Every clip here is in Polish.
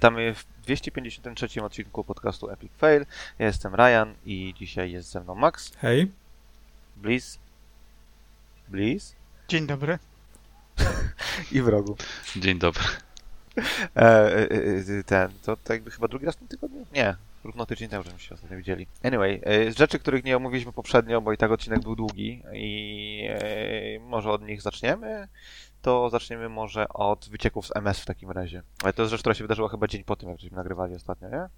witamy w 253 odcinku podcastu Epic Fail. Ja jestem Ryan i dzisiaj jest ze mną Max. Hej. Bliz. Bliz. Dzień dobry. I wrogu. Dzień dobry. E, e, e, ten, to, to jakby chyba drugi raz w tym tygodniu? Nie, równo tydzień temu, żeśmy się ostatnio widzieli. Anyway, e, z rzeczy, których nie omówiliśmy poprzednio, bo i tak odcinek był długi i e, może od nich zaczniemy, to zaczniemy może od wycieków z MS w takim razie. Ale to jest rzecz, która się wydarzyła chyba dzień po tym, jak żeśmy nagrywali ostatnio, nie?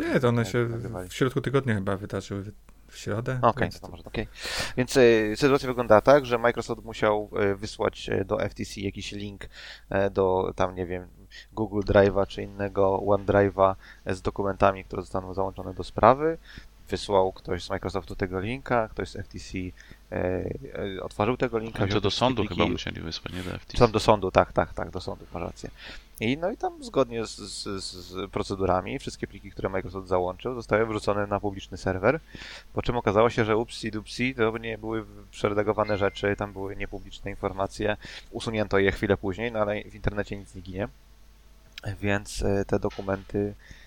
Nie, to one się nagrywali. w środku tygodnia chyba wydarzyły w środę. Okej, więc to może okej. Więc e, sytuacja wygląda tak, że Microsoft musiał e, wysłać e, do FTC jakiś link e, do tam, nie wiem, Google Drive'a czy innego OneDrive'a e, z dokumentami, które zostaną załączone do sprawy. Wysłał ktoś z Microsoftu tego linka, ktoś z FTC otworzył tego linka. To wziął do sądu pliki- chyba musieli wysłać, nie do FTC. Tam do sądu, tak, tak, tak, do sądu, masz rację. I no i tam zgodnie z, z, z procedurami wszystkie pliki, które Microsoft załączył, zostały wrzucone na publiczny serwer, po czym okazało się, że upsi dupsi to nie były przeredagowane rzeczy, tam były niepubliczne informacje, usunięto je chwilę później, no ale w internecie nic nie ginie, więc e, te dokumenty e,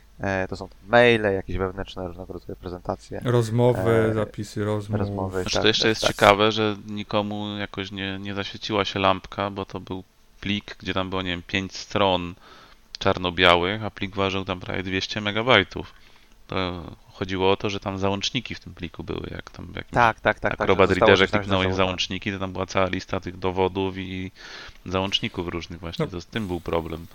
to są maile, jakieś wewnętrzne różnego rodzaju prezentacje, Rozmowy, E, zapisy rozmów. rozmowy. Znaczy tak, to jeszcze jest tak. ciekawe, że nikomu jakoś nie, nie zaświeciła się lampka, bo to był plik, gdzie tam było, nie wiem, 5 stron czarno-białych, a plik ważył tam prawie 200 megabajtów. To chodziło o to, że tam załączniki w tym pliku były, jak tam w jakimś Tak, tak, tak. tak, Acrobat zostało Readerze kliknąłeś załączniki, to tam była cała lista tych dowodów i załączników różnych właśnie, No. to z tym był problem.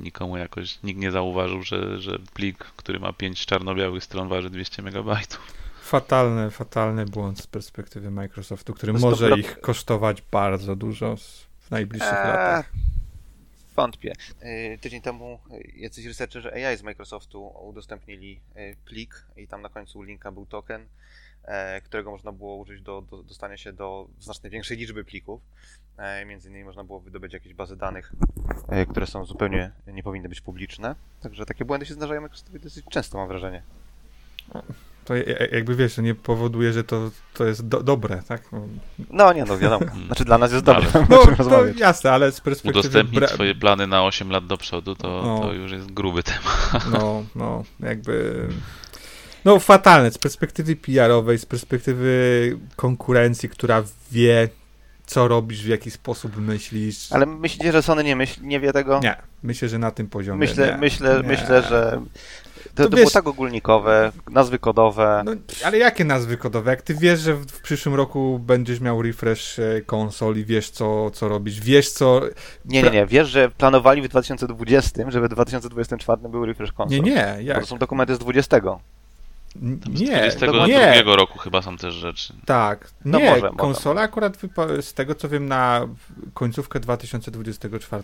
Nikomu jakoś, nikt nie zauważył, że, że plik, który ma 5 czarno-białych stron waży 200 megabajtów. Fatalny, fatalny błąd z perspektywy Microsoftu, który może dobra- ich kosztować bardzo dużo w najbliższych Eee, latach. Wątpię. E, Tydzień temu jacyś researcherzy AI z Microsoftu udostępnili e, plik i tam na końcu linka był token, którego można było użyć do, do dostania się do znacznie większej liczby plików. E, Między innymi można było wydobyć jakieś bazy danych, e, które są zupełnie nie powinny być publiczne. Także takie błędy się zdarzają dosyć często, mam wrażenie. To jakby wiesz, to nie powoduje, że to, to jest do, dobre, tak? No, No nie, no wiadomo. Znaczy dla nas jest dobrze. Ale- o czym no to jasne, ale z perspektywy... Udostępnić bra- swoje plany na 8 lat do przodu, to, No. to już jest gruby temat. No, no, jakby... No fatalne, z perspektywy PR-owej, z perspektywy konkurencji, która wie, co robisz, w jaki sposób myślisz. Ale myślicie, że Sony nie, myśli, nie wie tego? Nie, myślę, że na tym poziomie Myślę, nie, myślę, nie. myślę, że to, To to wiesz- było tak ogólnikowe, nazwy kodowe. No, ale jakie nazwy kodowe? Jak ty wiesz, że w, w przyszłym roku będziesz miał refresh e, konsol i wiesz, co, co robisz, wiesz, co... Nie, nie, nie. Wiesz, że planowali w 2020, żeby w 2024 był refresh konsol. Nie, nie, Bo jak? to są dokumenty z 20. Tam z Nie, 22 nie, roku chyba są też rzeczy. tak, No nie, może, może. konsola akurat wypa- z tego, co wiem, na końcówkę 2024.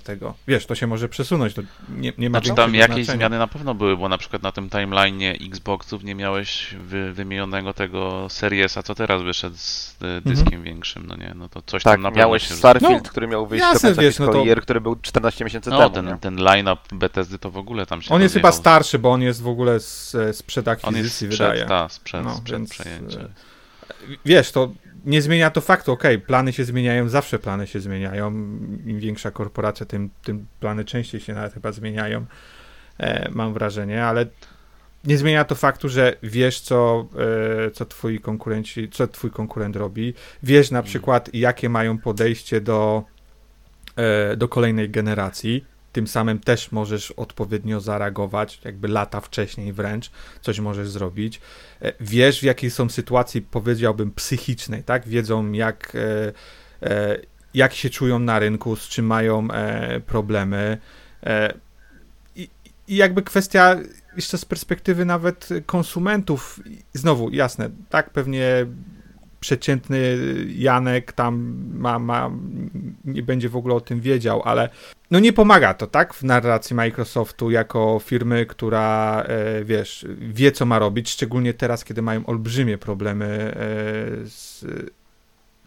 Wiesz, to się może przesunąć, to nie, nie ma Znaczy tam jakieś znaczenia. zmiany na pewno były, bo na przykład na tym timeline'ie Xboxów nie miałeś wy, wymienionego tego Seriesa, co teraz wyszedł z y, dyskiem większym, no nie, no to coś Tak, tam na pewno miałeś się... Starfield, No, który miał wyjść jasne, do wiesz, no to- year, który był 14 miesięcy No, temu. ten, nie? ten line-up Bethesdy to w ogóle tam się On jest chyba starszy, bo on jest w ogóle z, sprzed On jest akwizycji, sprzed, wydaje. ta, sprzed, No, sprzed więc, przejęcia. e, wiesz, to nie zmienia to faktu, okej, plany się zmieniają, zawsze plany się zmieniają, im większa korporacja, tym, tym plany częściej się nawet chyba zmieniają, e, mam wrażenie, ale nie zmienia to faktu, że wiesz, co, e, co twoi konkurenci, co twój konkurent robi, wiesz na przykład, jakie mają podejście do, e, do kolejnej generacji, tym samym też możesz odpowiednio zareagować, jakby lata wcześniej wręcz, coś możesz zrobić. E, Wiesz, w jakiej są sytuacji, powiedziałbym, psychicznej, tak? Wiedzą, jak, e, e, jak się czują na rynku, z czym mają problemy. I, I jakby kwestia jeszcze z perspektywy nawet konsumentów, znowu, jasne, tak pewnie przeciętny Janek tam ma, ma, nie będzie w ogóle o tym wiedział, ale no nie pomaga to, tak, w narracji Microsoftu jako firmy, która, e, wiesz, wie co ma robić, szczególnie teraz, kiedy mają olbrzymie problemy e, z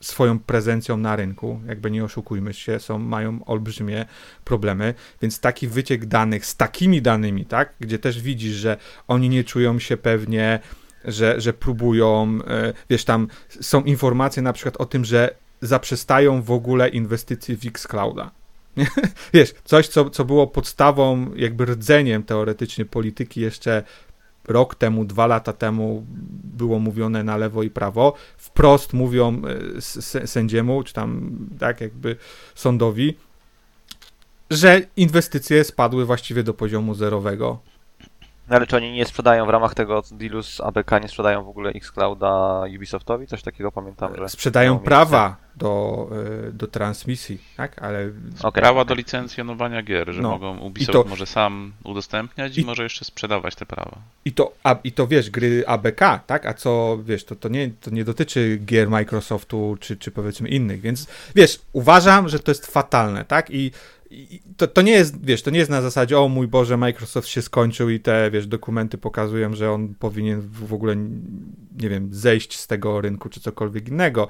swoją prezencją na rynku, jakby nie oszukujmy się, są, mają olbrzymie problemy, więc taki wyciek danych z takimi danymi, tak, gdzie też widzisz, że oni nie czują się pewnie, że, że próbują, e, wiesz, tam są informacje na przykład o tym, że zaprzestają w ogóle inwestycji w Xclouda. Wiesz, coś, co, co było podstawą, jakby rdzeniem teoretycznie polityki jeszcze rok temu, dwa lata temu było mówione na lewo i prawo, wprost mówią e, sędziemu, czy tam tak jakby sądowi, że inwestycje spadły właściwie do poziomu zerowego. No ale czy oni nie sprzedają w ramach tego dealu z ABK, nie sprzedają w ogóle Xclouda Ubisoftowi? Coś takiego pamiętam, że... Sprzedają prawa do, e, do transmisji, tak? Ale... Okay, prawa okay. do licencjonowania gier, że no. mogą Ubisoft to... może sam udostępniać i, i, może jeszcze sprzedawać te prawa. I to, a, I to wiesz, gry ABK, tak? A co, wiesz, to, to, nie, to nie dotyczy gier Microsoftu czy, czy powiedzmy innych, więc wiesz, uważam, że to jest fatalne, tak? I to, to nie jest, wiesz, to nie jest na zasadzie, o mój Boże, Microsoft się skończył i te, wiesz, dokumenty pokazują, że on powinien w ogóle, nie wiem, zejść z tego rynku czy cokolwiek innego.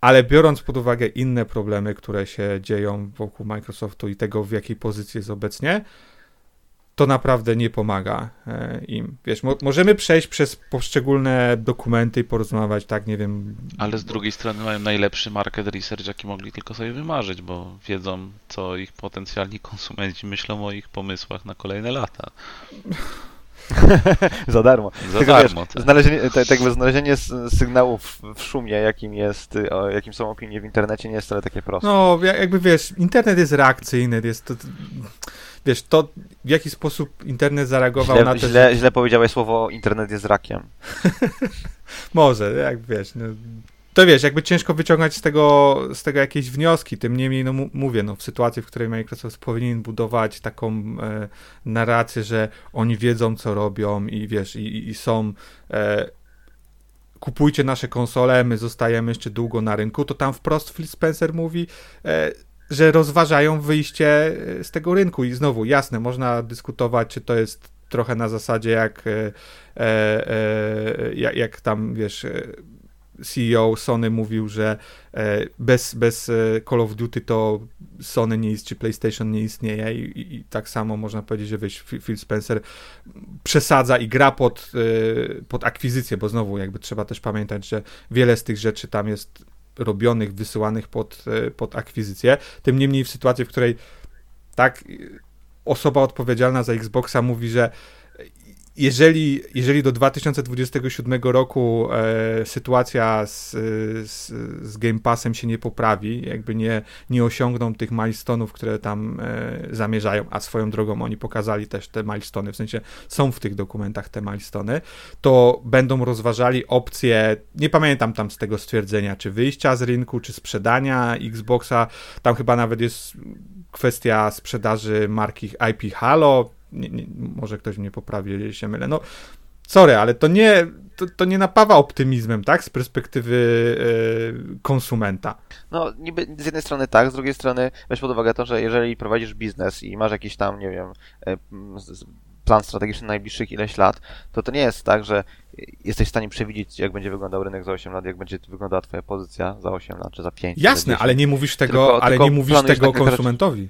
Ale biorąc pod uwagę inne problemy, które się dzieją wokół Microsoftu i tego, w jakiej pozycji jest obecnie, to naprawdę nie pomaga e, im. Wiesz, mo możemy przejść przez poszczególne dokumenty i porozmawiać, tak, nie wiem. Ale z drugiej strony mają najlepszy market research, jaki mogli tylko sobie wymarzyć, bo wiedzą, co ich potencjalni konsumenci myślą o ich pomysłach na kolejne lata. Za darmo. Za Tylko, darmo. Wiesz, tak. znalezienie, te znalezienie sygnałów w szumie, jakim jest, o, jakim są opinie w internecie, nie jest wcale takie proste. No, jakby wiesz, internet jest reakcyjny, jest to wiesz, to w jaki sposób internet zareagował źle, na to, źle, że... źle powiedziałeś słowo internet jest rakiem. Może, jak wiesz, no, to wiesz, jakby ciężko wyciągać z tego, z tego jakieś wnioski, tym niemniej, no mówię, no w sytuacji, w której Microsoft powinien budować taką e, narrację, że oni wiedzą, co robią i wiesz, i, i są e, kupujcie nasze konsole, my zostajemy jeszcze długo na rynku, to tam wprost Phil Spencer mówi, e, że rozważają wyjście e, z tego rynku. I znowu, jasne, można dyskutować, czy to jest trochę na zasadzie jak, e, e, jak, jak tam, wiesz, CEO Sony mówił, że bez, bez Call of Duty to Sony nie istnieje, czy PlayStation nie istnieje I, i, i, tak samo można powiedzieć, że wiesz, Phil Spencer przesadza i gra pod, pod akwizycję, bo znowu jakby trzeba też pamiętać, że wiele z tych rzeczy tam jest robionych, wysyłanych pod, e, pod akwizycję. Tym niemniej w sytuacji, w której tak osoba odpowiedzialna za Xboxa mówi, że jeżeli, jeżeli do 2027 roku e, sytuacja z, z, z, Game Passem się nie poprawi, jakby nie, nie osiągną tych milestone'ów, które tam e, zamierzają, a swoją drogą oni pokazali też te milestony, w sensie są w tych dokumentach te milestony, to będą rozważali opcje, nie pamiętam tam z tego stwierdzenia, czy wyjścia z rynku, czy sprzedania Xboxa, tam chyba nawet jest kwestia sprzedaży marki IP Halo, nie, nie, może ktoś mnie poprawi, jeżeli się mylę. No, sorry, ale to nie, to, to nie napawa optymizmem, tak, z perspektywy yy, konsumenta. No, niby z jednej strony tak, z drugiej strony weź pod uwagę to, że jeżeli prowadzisz biznes i masz jakiś tam, nie wiem, e, plan strategiczny na najbliższych ileś lat, to to nie jest tak, że jesteś w stanie przewidzieć, jak będzie wyglądał rynek za 8 lat, jak będzie wyglądała twoja pozycja za 8 lat, czy za 5 Jasne, ale nie mówisz tego, tylko, ale tylko nie mówisz tego konsumentowi.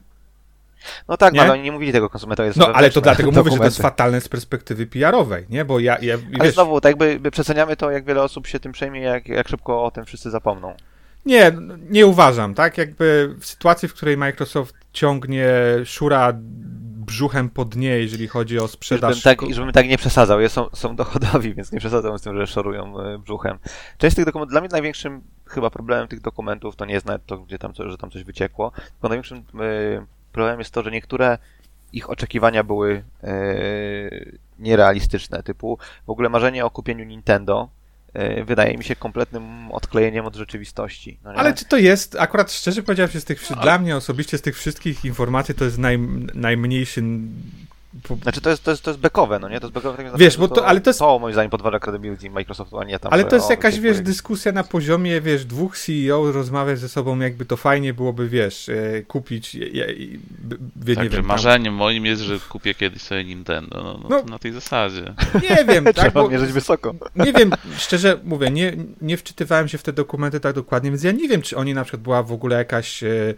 No tak, nie? ale oni nie mówili tego konsumentowi. No ale to dlatego mówię, że to jest fatalne z perspektywy PR-owej, nie? Bo ja, ja Ale wiesz, znowu, tak jakby przeceniamy to, jak wiele osób się tym przejmie, jak, jak szybko o tym wszyscy zapomną. Nie, nie uważam, tak? Jakby w sytuacji, w której Microsoft ciągnie szura brzuchem po dnie, jeżeli chodzi o sprzedaż. Żebym tak, żebym tak nie przesadzał. Są, są dochodowi, więc nie przesadzam z tym, że szorują e, brzuchem. Część tych dokumentów, dla mnie największym chyba problemem tych dokumentów to nie jest nawet to, gdzie tam, że tam coś wyciekło, tylko największym yy, Problemem jest to, że niektóre ich oczekiwania były e, nierealistyczne, typu w ogóle marzenie o kupieniu Nintendo e, wydaje mi się kompletnym odklejeniem od rzeczywistości. No Ale czy to jest, akurat szczerze powiedziawszy, z tych, Ale... dla mnie osobiście z tych wszystkich informacji to jest naj, najmniejszy znaczy to jest, to jest, to jest bekowe, no nie? To jest bekowe tak Wiesz, bo to, ale to jest... To moim zdaniem podważa credibility Microsoftu, a nie tam... Ale to jest jakaś, wiesz, dyskusja na poziomie, wiesz, dwóch CEO rozmawiać ze sobą, jakby to fajnie byłoby, wiesz, e, kupić, ja, wie, tak, nie wiem, marzeniem tam... moim jest, że kupię kiedyś sobie Nintendo, no, no, no na tej zasadzie. Nie wiem, tak, Trzeba bo, mierzyć wysoko. Nie wiem, szczerze mówię, nie, nie wczytywałem się w te dokumenty tak dokładnie, więc ja nie wiem, czy oni na przykład była w ogóle jakaś... E,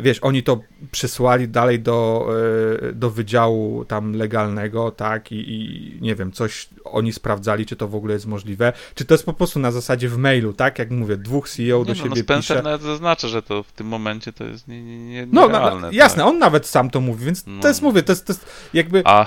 wiesz, oni to przysłali dalej do, e, do wydziału tam legalnego, tak, i, i nie wiem, coś oni sprawdzali, czy to w ogóle jest możliwe, czy to jest po prostu na zasadzie w mailu, tak, jak mówię, dwóch CEO do no, siebie no Spencer pisze. nawet zaznacza, że to w tym momencie to jest nie, nie, nie, No, jasne, tak. on nawet sam to mówi, więc to No. jest, mówię, to jest, to jest jakby... A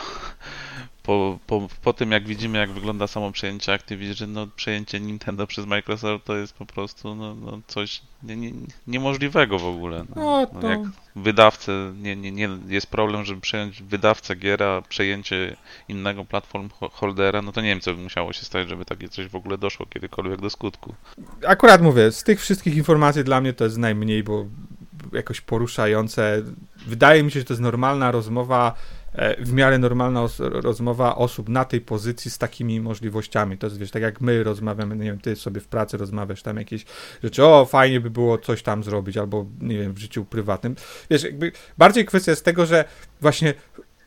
po, po, po tym, jak widzimy, jak wygląda samo przejęcie Activision, no przejęcie Nintendo przez Microsoft to jest po prostu no, no coś nie, nie, niemożliwego w ogóle. No, No, to- jak wydawcę, nie, nie, nie, jest problem, żeby przejąć wydawcę gier, a przejęcie innego platform ho- holdera, no to nie wiem, co by musiało się stać, żeby takie coś w ogóle doszło kiedykolwiek do skutku. akurat mówię, z tych wszystkich informacji dla mnie to jest najmniej, bo jakoś poruszające. Wydaje mi się, że to jest normalna rozmowa, w miarę normalna rozmowa osób na tej pozycji z takimi możliwościami. To jest, wiesz, tak jak my rozmawiamy, nie wiem, ty sobie w pracy rozmawiasz tam jakieś rzeczy, o, fajnie by było coś tam zrobić, albo, nie wiem, w życiu prywatnym. Wiesz, jakby bardziej kwestia jest tego, że właśnie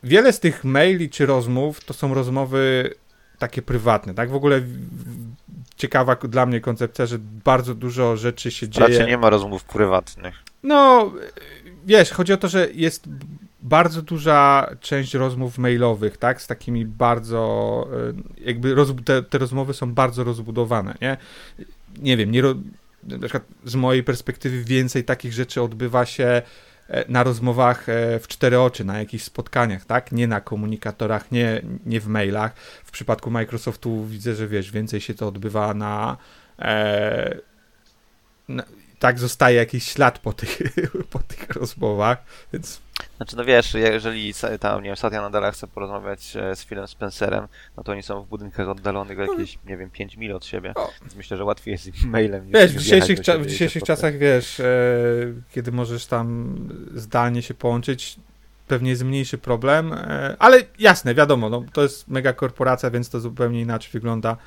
wiele z tych maili czy rozmów to są rozmowy takie prywatne, tak? W ogóle ciekawa dla mnie koncepcja, że bardzo dużo rzeczy się Raczej dzieje. nie ma rozmów prywatnych. No, wiesz, chodzi o to, że jest bardzo duża część rozmów mailowych, tak? Z takimi bardzo, e, jakby roz, te, te rozmowy są bardzo rozbudowane, nie? Nie wiem, nie na przykład z mojej perspektywy więcej takich rzeczy odbywa się e, na rozmowach e, w cztery oczy, na jakichś spotkaniach, tak? Nie na komunikatorach, nie, nie w mailach. W przypadku Microsoftu widzę, że wiesz, więcej się to odbywa na, e, na tak zostaje jakiś ślad po tych, po tych rozmowach, więc Znaczy, no wiesz, jeżeli tam, nie wiem, Satya Nadella chce porozmawiać e, z Philem Spencerem, no to oni są w budynkach oddalonych o jakieś, nie wiem, 5 mil od siebie. O. Więc myślę, że łatwiej jest im mailem niż wiesz, w dzisiejszych, cza- w dzisiejszych spotkać. czasach, wiesz, e, kiedy możesz tam zdalnie się połączyć, pewnie jest mniejszy problem, e, ale jasne, wiadomo, no, to jest mega korporacja, więc to zupełnie inaczej wygląda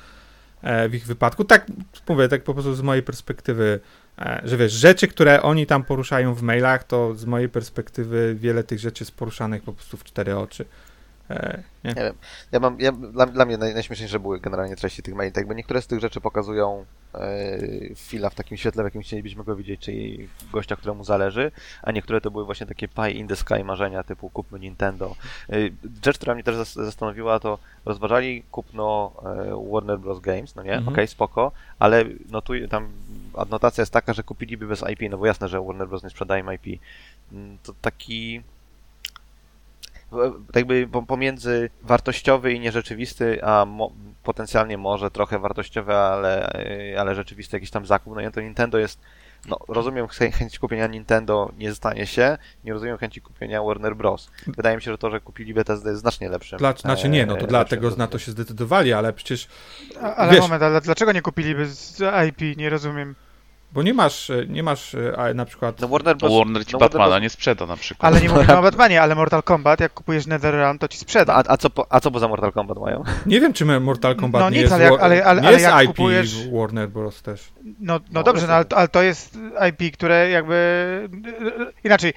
e, w ich wypadku. Tak mówię, tak po prostu z mojej perspektywy, że wiesz, rzeczy, które oni tam poruszają w mailach, to z mojej perspektywy wiele tych rzeczy jest poruszanych po prostu w cztery oczy. E, nie? Nie wiem. Ja mam, ja, dla, dla mnie naj, najśmieszniejsze były generalnie treści tych maili. Tak jakby niektóre z tych rzeczy pokazują e, Phila w takim świetle, w jakim chcielibyśmy go widzieć, czyli gościa, któremu zależy, a niektóre to były właśnie takie pie in the sky marzenia typu kupmy Nintendo. E, rzecz, która mnie też zas- zastanowiła, to rozważali kupno e, Warner Bros. Games, no nie? Mhm. Okej, spoko, ale notuj, tam adnotacja jest taka, że kupiliby bez IP, no bo jasne, że Warner Bros. nie sprzedaje IP. Mm, To taki tak jakby po- pomiędzy wartościowy i nierzeczywisty, a mo, potencjalnie może trochę wartościowy, ale, y, ale rzeczywisty jakiś tam zakup, no i to Nintendo jest, no rozumiem chę- chęć kupienia Nintendo nie stanie się, nie rozumiem chęci kupienia Warner Bros. Wydaje mi się, że to, że kupili Bethesda jest znacznie lepszym. Dla, znaczy nie, no to e, dlatego na to się zdecydowali, ale przecież A, ale Wiesz- moment, ale dlaczego nie kupiliby z IP? Nie rozumiem. Bo nie masz, e, nie masz e, a na przykład. No Warner Bros. Warner ci no Warner Batmana Bros. nie sprzeda na przykład. Ale nie mówimy o Batmanie, ale Mortal Kombat, jak kupujesz NetherRealm, to ci sprzeda. A, a, co, po, a co poza Mortal Kombat mają? Nie wiem, czy Mortal Kombat No nie nic, jest, ale jak- ale- ale- nie ale jest jak IP kupujesz- Warner Bros. też. No, no No, dobrze, no, ale- ale to jest IP, które jakby... Inaczej,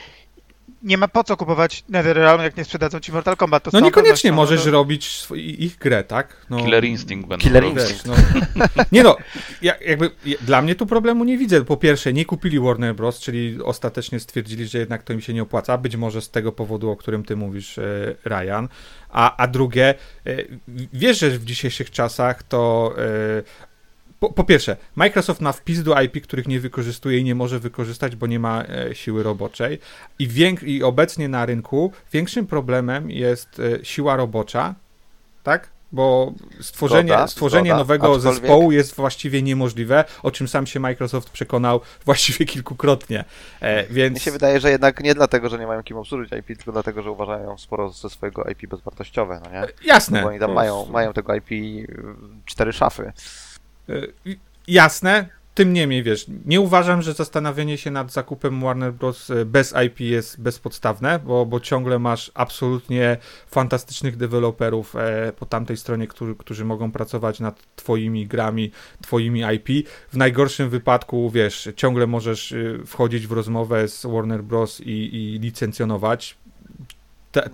nie ma po co kupować NetherRealm, jak nie sprzedadzą ci Mortal Kombat. To No niekoniecznie pewnością, możesz no to- robić ich grę, tak? No, Killer Instinct będą Killer robić. Instinct. No. Nie no, ja, jakby ja, dla mnie tu problemu nie widzę. Po pierwsze, nie kupili Warner Bros., czyli ostatecznie stwierdzili, że jednak to im się nie opłaca. Być może z tego powodu, o którym ty mówisz, e, Ryan. A, a drugie, e, wiesz, że w dzisiejszych czasach to. E, po, po pierwsze, Microsoft ma wpis do IP, których nie wykorzystuje i nie może wykorzystać, bo nie ma e, siły roboczej. I, wiek, I obecnie na rynku większym problemem jest e, siła robocza, tak? Bo stworzenie, Zgoda, stworzenie zgoda, nowego aczkolwiek- zespołu jest właściwie niemożliwe, o czym sam się Microsoft przekonał właściwie kilkukrotnie. E, więc Mnie się wydaje, że jednak nie dlatego, że nie mają kim obsłużyć IP, tylko dlatego, że uważają sporo ze swojego IP bezwartościowe, no nie? jasne. Bo oni tam mają, mają tego IP y, cztery szafy. Y, Jasne, tym niemniej wiesz, nie uważam, że zastanawianie się nad zakupem Warner Bros. bez IP jest bezpodstawne, bo, bo ciągle masz absolutnie fantastycznych deweloperów e, po tamtej stronie, którzy, którzy mogą pracować nad twoimi grami, twoimi IP. W najgorszym wypadku, wiesz, ciągle możesz y, wchodzić w rozmowę z Warner Bros. i, i licencjonować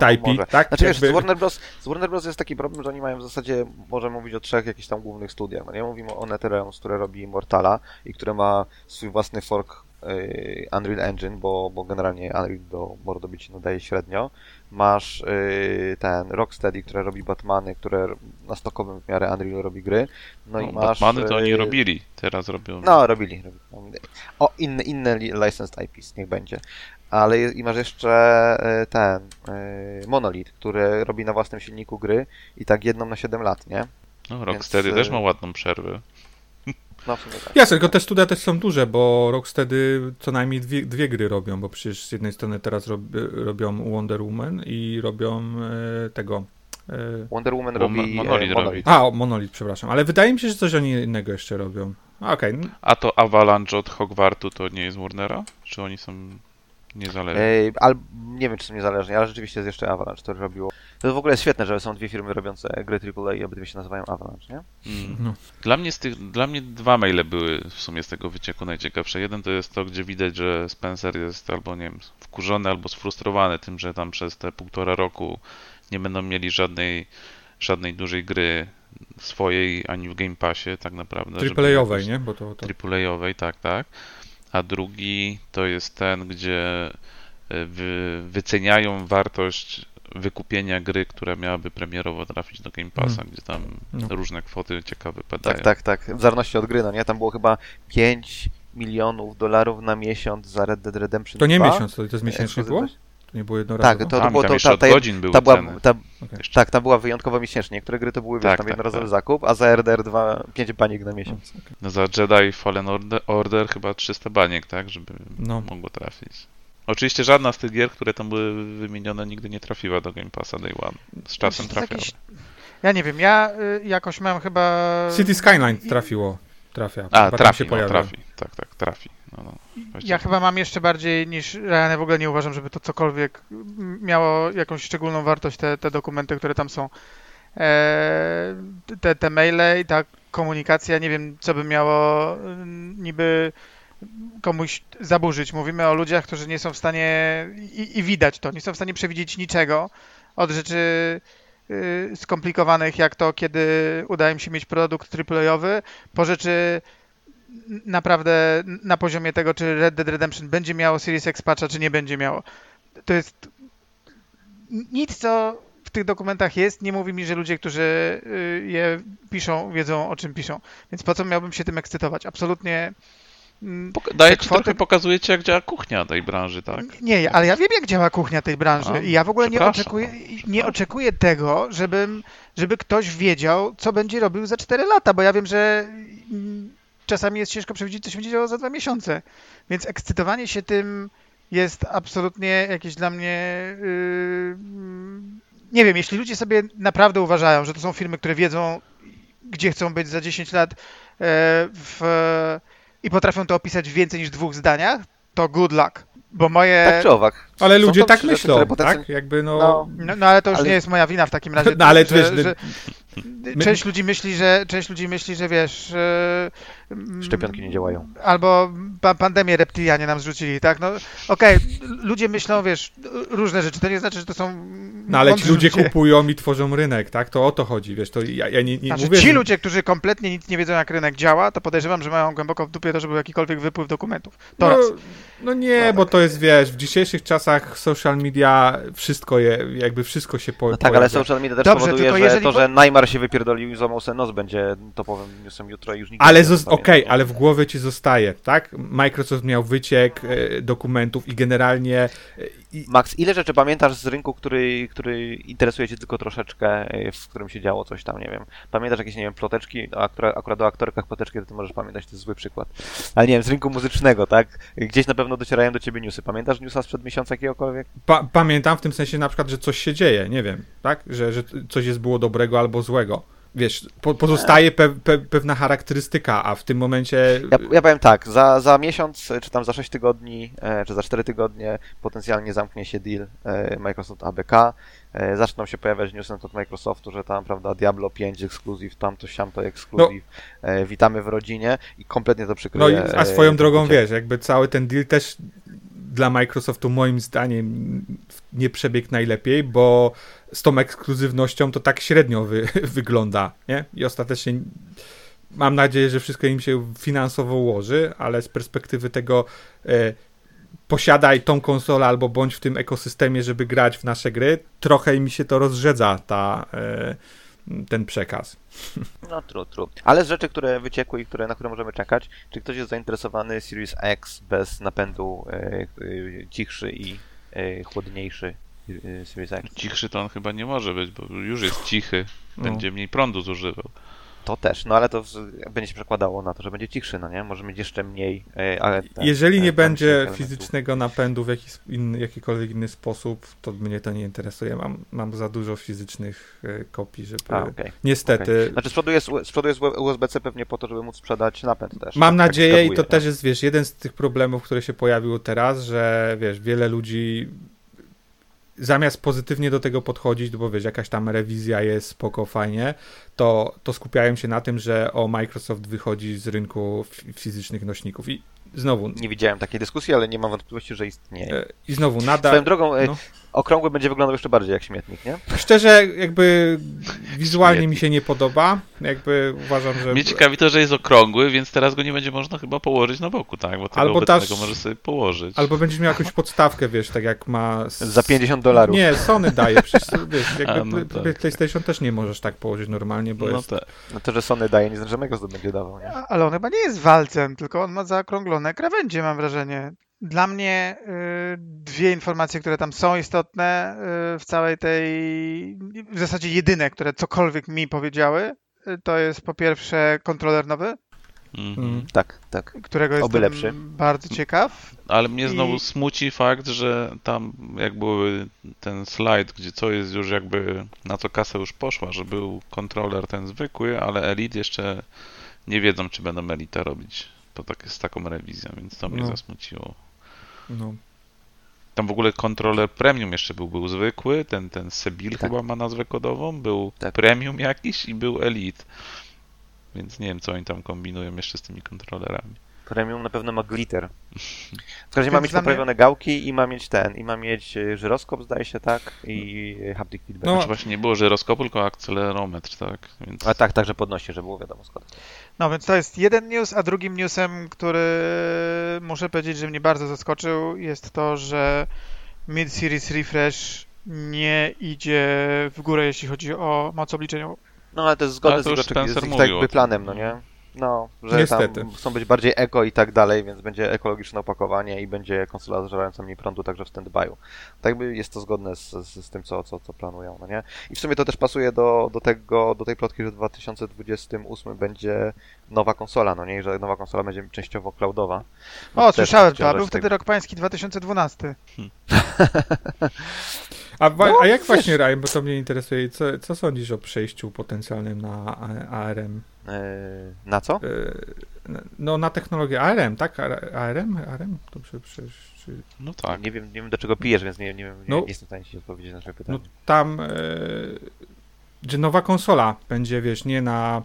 No, IP, może. tak? Znaczy wiesz, Jakby- z Warner, Bros, z Warner Bros jest taki problem, że oni mają w zasadzie, możemy mówić o trzech jakichś tam głównych studiach. No nie mówimy o NetherRealm, które robi Immortala i które ma swój własny fork y, Unreal Engine, bo, bo generalnie Unreal do mordobici nadaje średnio. Masz y, ten Rocksteady, które robi Batmany, które na stokowym w miarę Unreal robi gry. No, i masz... Batmany to oni y, robili, teraz robią... No, robili. robili. O, inne, inne li- licensed IPs, niech będzie. Ale i masz jeszcze e, ten e, Monolith, który robi na własnym silniku gry i tak jedną na 7 lat, nie? No, Rocksteady Więc, też ma ładną przerwę. No w sumie tak. Jasne, tylko te studia też są duże, bo Rocksteady co najmniej dwie, dwie gry robią, bo przecież z jednej strony teraz rob, robią Wonder Woman i robią e, tego... E, Wonder Woman Bo robi Mo- Monolith e. Monolith. a, Monolith, przepraszam, ale wydaje mi się, że coś oni innego jeszcze robią. A, Okej, no, A to Avalanche od Hogwartu to nie jest Warnera? Czy oni są niezależni? E, al, nie wiem, czy są niezależni, ale rzeczywiście jest jeszcze Avalanche, które robiło. To w ogóle jest świetne, że są dwie firmy robiące gry AAA i obydwie się nazywają Avalanche, nie? Mm. no. Dla mnie, z tych, dla mnie dwa maile były w sumie z tego wycieku najciekawsze. Jeden to jest to, gdzie widać, że Spencer jest albo, nie wiem, wkurzony, albo sfrustrowany tym, że tam przez te półtora roku nie będą mieli żadnej, żadnej dużej gry swojej ani w Game Passie tak naprawdę. jakoś- nie? Bo to, to... AAA-owej, tak, tak. A drugi to jest ten, gdzie y, wy, wyceniają wartość wykupienia gry, która miałaby premierowo trafić do Game Passa, Mm. gdzie tam No. różne kwoty ciekawe padają. Tak, tak, tak. W zależności od gry, no nie? Tam było chyba 5 milionów dolarów na miesiąc za Red Dead Redemption To nie 2. miesiąc, to, to jest miesięcznie było? To nie było jednorazowo? Tak, to, to Tam, było tam to, jeszcze ta, od ta, godzin były ta była, ceny. ta. Jeszcze. tak, ta była wyjątkowo miesięcznie. Niektóre gry to były, wiesz, Tak, tam tak, jednorazowy tak. zakup, a za RDR 2 5 baniek na miesiąc. No za Jedi Fallen Order, Order chyba 300 baniek, tak, żeby No. mogło trafić. Oczywiście żadna z tych gier, które tam były wymienione, nigdy nie trafiła do Game Passa Day One. Z czasem jest trafiały. jakiś- Ja nie wiem, ja y, jakoś mam chyba... City Skyline trafiło, trafia. A, Chyba tam trafi, się no, trafi. Tak, tak, trafi. Właściwie- Ja chyba mam jeszcze bardziej niż Ryan, ja w ogóle nie uważam, żeby to cokolwiek miało jakąś szczególną wartość, te, te dokumenty, które tam są. Eee, te, te maile i ta komunikacja, nie wiem, co by miało mm, niby komuś zaburzyć. Mówimy o ludziach, którzy nie są w stanie, i, i widać to, nie są w stanie przewidzieć niczego od rzeczy y, skomplikowanych, jak to, kiedy udaje im się mieć produkt AAA-owy, po rzeczy naprawdę na poziomie tego, czy Red Dead Redemption będzie miało Series X patcha, czy nie będzie miało. To jest nic, co w tych dokumentach jest, nie mówi mi, że ludzie, którzy y, je piszą, wiedzą o czym piszą. Więc po co miałbym się tym ekscytować? Absolutnie. mm, Daje kwoty- trochę, pokazujecie jak działa kuchnia tej branży, tak? Nie, ale ja wiem, jak działa kuchnia tej branży A, i ja w ogóle nie oczekuję, przepraszam. nie oczekuję tego, żebym, żeby ktoś wiedział, co będzie robił za 4 lata, bo ja wiem, że mm, czasami jest ciężko przewidzieć, co się będzie działo za dwa miesiące. Więc ekscytowanie się tym jest absolutnie jakieś dla mnie. Yy, nie wiem, jeśli ludzie sobie naprawdę uważają, że to są firmy, które wiedzą, gdzie chcą być za 10 lat e, w, i potrafią to opisać w więcej niż dwóch zdaniach, to good luck. Bo moje. Tak czy owak. Ale ludzie tak rzeczy, myślą, tak? Jakby no... No. No, no ale to już Ale- nie jest moja wina w takim razie. No ale że, wiesz, że, my- część ludzi myśli, że część ludzi myśli, że wiesz. mm, Szczepionki nie działają. Albo pa pandemię reptilianie nam zrzucili, tak? No okej, ludzie myślą, wiesz, różne rzeczy. To nie znaczy, że to są. No ale ci mądrzy ludzie kupują i tworzą rynek, tak? To o to chodzi, wiesz, to ja, ja nie, nie Znaczy, mówię... ci że- ludzie, którzy kompletnie nic nie wiedzą, jak rynek działa, to podejrzewam, że mają głęboko w dupie to, żeby był jakikolwiek wypływ dokumentów. To no, raz. no nie, bo to jest, wiesz, w dzisiejszych czasach social media wszystko je, jakby wszystko się po, No tak, ale social media też Dobrze, powoduje, że jeżeli to, po- że Neymar się wypierdolił i złamał sobie nos będzie topowym newsem jutro i już nikt Ale nie zos- pamięta. okej, ale w głowie ci zostaje, tak? Microsoft miał wyciek e, dokumentów i generalnie e, i, Max, ile rzeczy pamiętasz z rynku, który, który interesuje cię tylko troszeczkę, e, w którym się działo coś tam, nie wiem. Pamiętasz jakieś, nie wiem, ploteczki, a aktura- akurat o aktorkach ploteczki to ty możesz pamiętać, to jest zły przykład. Ale nie wiem, z rynku muzycznego, tak? Gdzieś na pewno docierają do ciebie newsy. Pamiętasz newsa sprzed miesiąca jakiegokolwiek? pa- pamiętam w tym sensie na przykład, że coś się dzieje, nie wiem, tak? Że, że coś jest było dobrego albo złego. Wiesz, po, pozostaje pe, pe, pewna charakterystyka, a w tym momencie... Ja, ja powiem tak, za, za miesiąc, czy tam za 6 tygodni, e, czy za 4 tygodnie potencjalnie zamknie się deal e, Microsoft ABK. E, zaczną się pojawiać newsy od Microsoftu, że tam, prawda, Diablo 5 ekskluzyw, tamto, siamto ekskluzyw, e, witamy w rodzinie i kompletnie to No przykryje. i, a swoją drogą, wiesz, jakby cały ten deal też dla Microsoftu moim zdaniem nie przebiegł najlepiej, bo z tą ekskluzywnością to tak średnio wy, wygląda, nie? I ostatecznie mam nadzieję, że wszystko im się finansowo ułoży, ale z perspektywy tego e, posiadaj tą konsolę albo bądź w tym ekosystemie, żeby grać w nasze gry, trochę mi się to rozrzedza ta, e, ten przekaz. No, true, true. Ale z rzeczy, które wyciekły i które, na które możemy czekać, czy ktoś jest zainteresowany Series X bez napędu e, e, cichszy i e, chłodniejszy e, Series X? Cichszy to on chyba nie może być, bo już jest cichy. No. Będzie mniej prądu zużywał. To też, no ale to będzie się przekładało na to, że będzie cichszy, no nie? Może mieć jeszcze mniej, e, ale... Jeżeli e, nie będzie elementów- fizycznego napędu w jakiś inny, jakikolwiek inny sposób, to mnie to nie interesuje. Mam, mam za dużo fizycznych e, kopii, żeby... A, okej. Niestety. Znaczy z przodu jest, z przodu jest USB-C pewnie po to, żeby móc sprzedać napęd też. Mam Tak- tak nadzieję i to zgaduję, też jest, wiesz, jeden z tych problemów, które się pojawiły teraz, że wiesz, wiele ludzi zamiast pozytywnie do tego podchodzić, bo wiesz, jakaś tam rewizja jest spoko, fajnie, to, to skupiają się na tym, że o Microsoft wychodzi z rynku fizycznych nośników i znowu, Nie widziałem takiej dyskusji, ale nie mam wątpliwości, że istnieje. e, i znowu nadal, Swoją drogą, e, no. okrągły będzie wyglądał jeszcze bardziej jak śmietnik, nie? szczerze jakby wizualnie mi Śmietnik. się nie podoba, jakby uważam, że... Mnie ciekawi to, że jest okrągły, więc teraz go nie będzie można chyba położyć na boku, tak? Bo tego Albo obecnego dasz- może sobie położyć. Albo będziesz miał jakąś podstawkę, wiesz, tak jak ma... Za 50 dolarów. Nie, Sony daje, przecież wiesz, jakby A, no tak. PlayStation też nie możesz tak położyć normalnie, bo No jest... tak. No to, że Sony daje, nie znaczy, że Microsoft będzie dawał, nie? Ale on chyba nie jest walcem, tylko on ma zaokrąglone krawędzie, mam wrażenie. Dla mnie y, dwie informacje, które tam są istotne y, w całej tej, w zasadzie jedyne, które cokolwiek mi powiedziały, y, to jest po pierwsze kontroler nowy, Mhm. Mm. Tak, tak. którego Oby jestem lepszy. bardzo ciekaw. Ale mnie znowu I- smuci fakt, że tam jak były ten slajd, gdzie co jest już jakby, na co kasa już poszła, że był kontroler ten zwykły, ale Elite jeszcze nie wiedzą, czy będą Elite robić. To tak z taką rewizją, więc to mnie No. zasmuciło. No. Tam w ogóle kontroler premium jeszcze był, był zwykły, ten, ten Sebil Tak. chyba ma nazwę kodową, był Tak. premium jakiś i był Elite. Więc nie wiem, co oni tam kombinują jeszcze z tymi kontrolerami. Premium na pewno ma glitter. W każdym razie ma mieć dla mnie- poprawione gałki i ma mieć ten, i ma mieć e, żyroskop, zdaje się, tak? I e, haptic feedback. No. Znaczy właśnie nie było żyroskopu, tylko akcelerometr, tak? Więc A tak, tak, że podnosi, żeby było wiadomo skąd. No więc to jest jeden news, a drugim newsem, który muszę powiedzieć, że mnie bardzo zaskoczył, jest to, że Mid-Series Refresh nie idzie w górę, jeśli chodzi o moc obliczeniową. No ale to jest zgodne z to jego już Spencer z ich tak planem, no nie? No, że Niestety. tam chcą być bardziej eko i tak dalej, więc będzie ekologiczne opakowanie i będzie konsola zażerająca mniej prądu także w stand-by'u. Tak jakby jest to zgodne z, z, z tym, co, co, co planują, no nie? I w sumie to też pasuje do, do tego, do tej plotki, że w 2028 będzie nowa konsola, no nie? I że nowa konsola będzie częściowo cloudowa. No O, słyszałem to, był z wtedy rok pański 2012. A, wa- No, a jak wiesz- właśnie, Ryan, bo to mnie interesuje, co, co sądzisz o przejściu potencjalnym na ARM? Yy, na co? E, No, na technologię ARM, tak? ARM? ARM? Dobrze, przecież... Czy... no tak. Nie wiem, nie wiem do czego pijesz, więc nie, nie, wiem, nie, No. nie jestem w stanie ci odpowiedzieć na twoje pytanie. No tam, e, że nowa konsola będzie, wiesz, nie na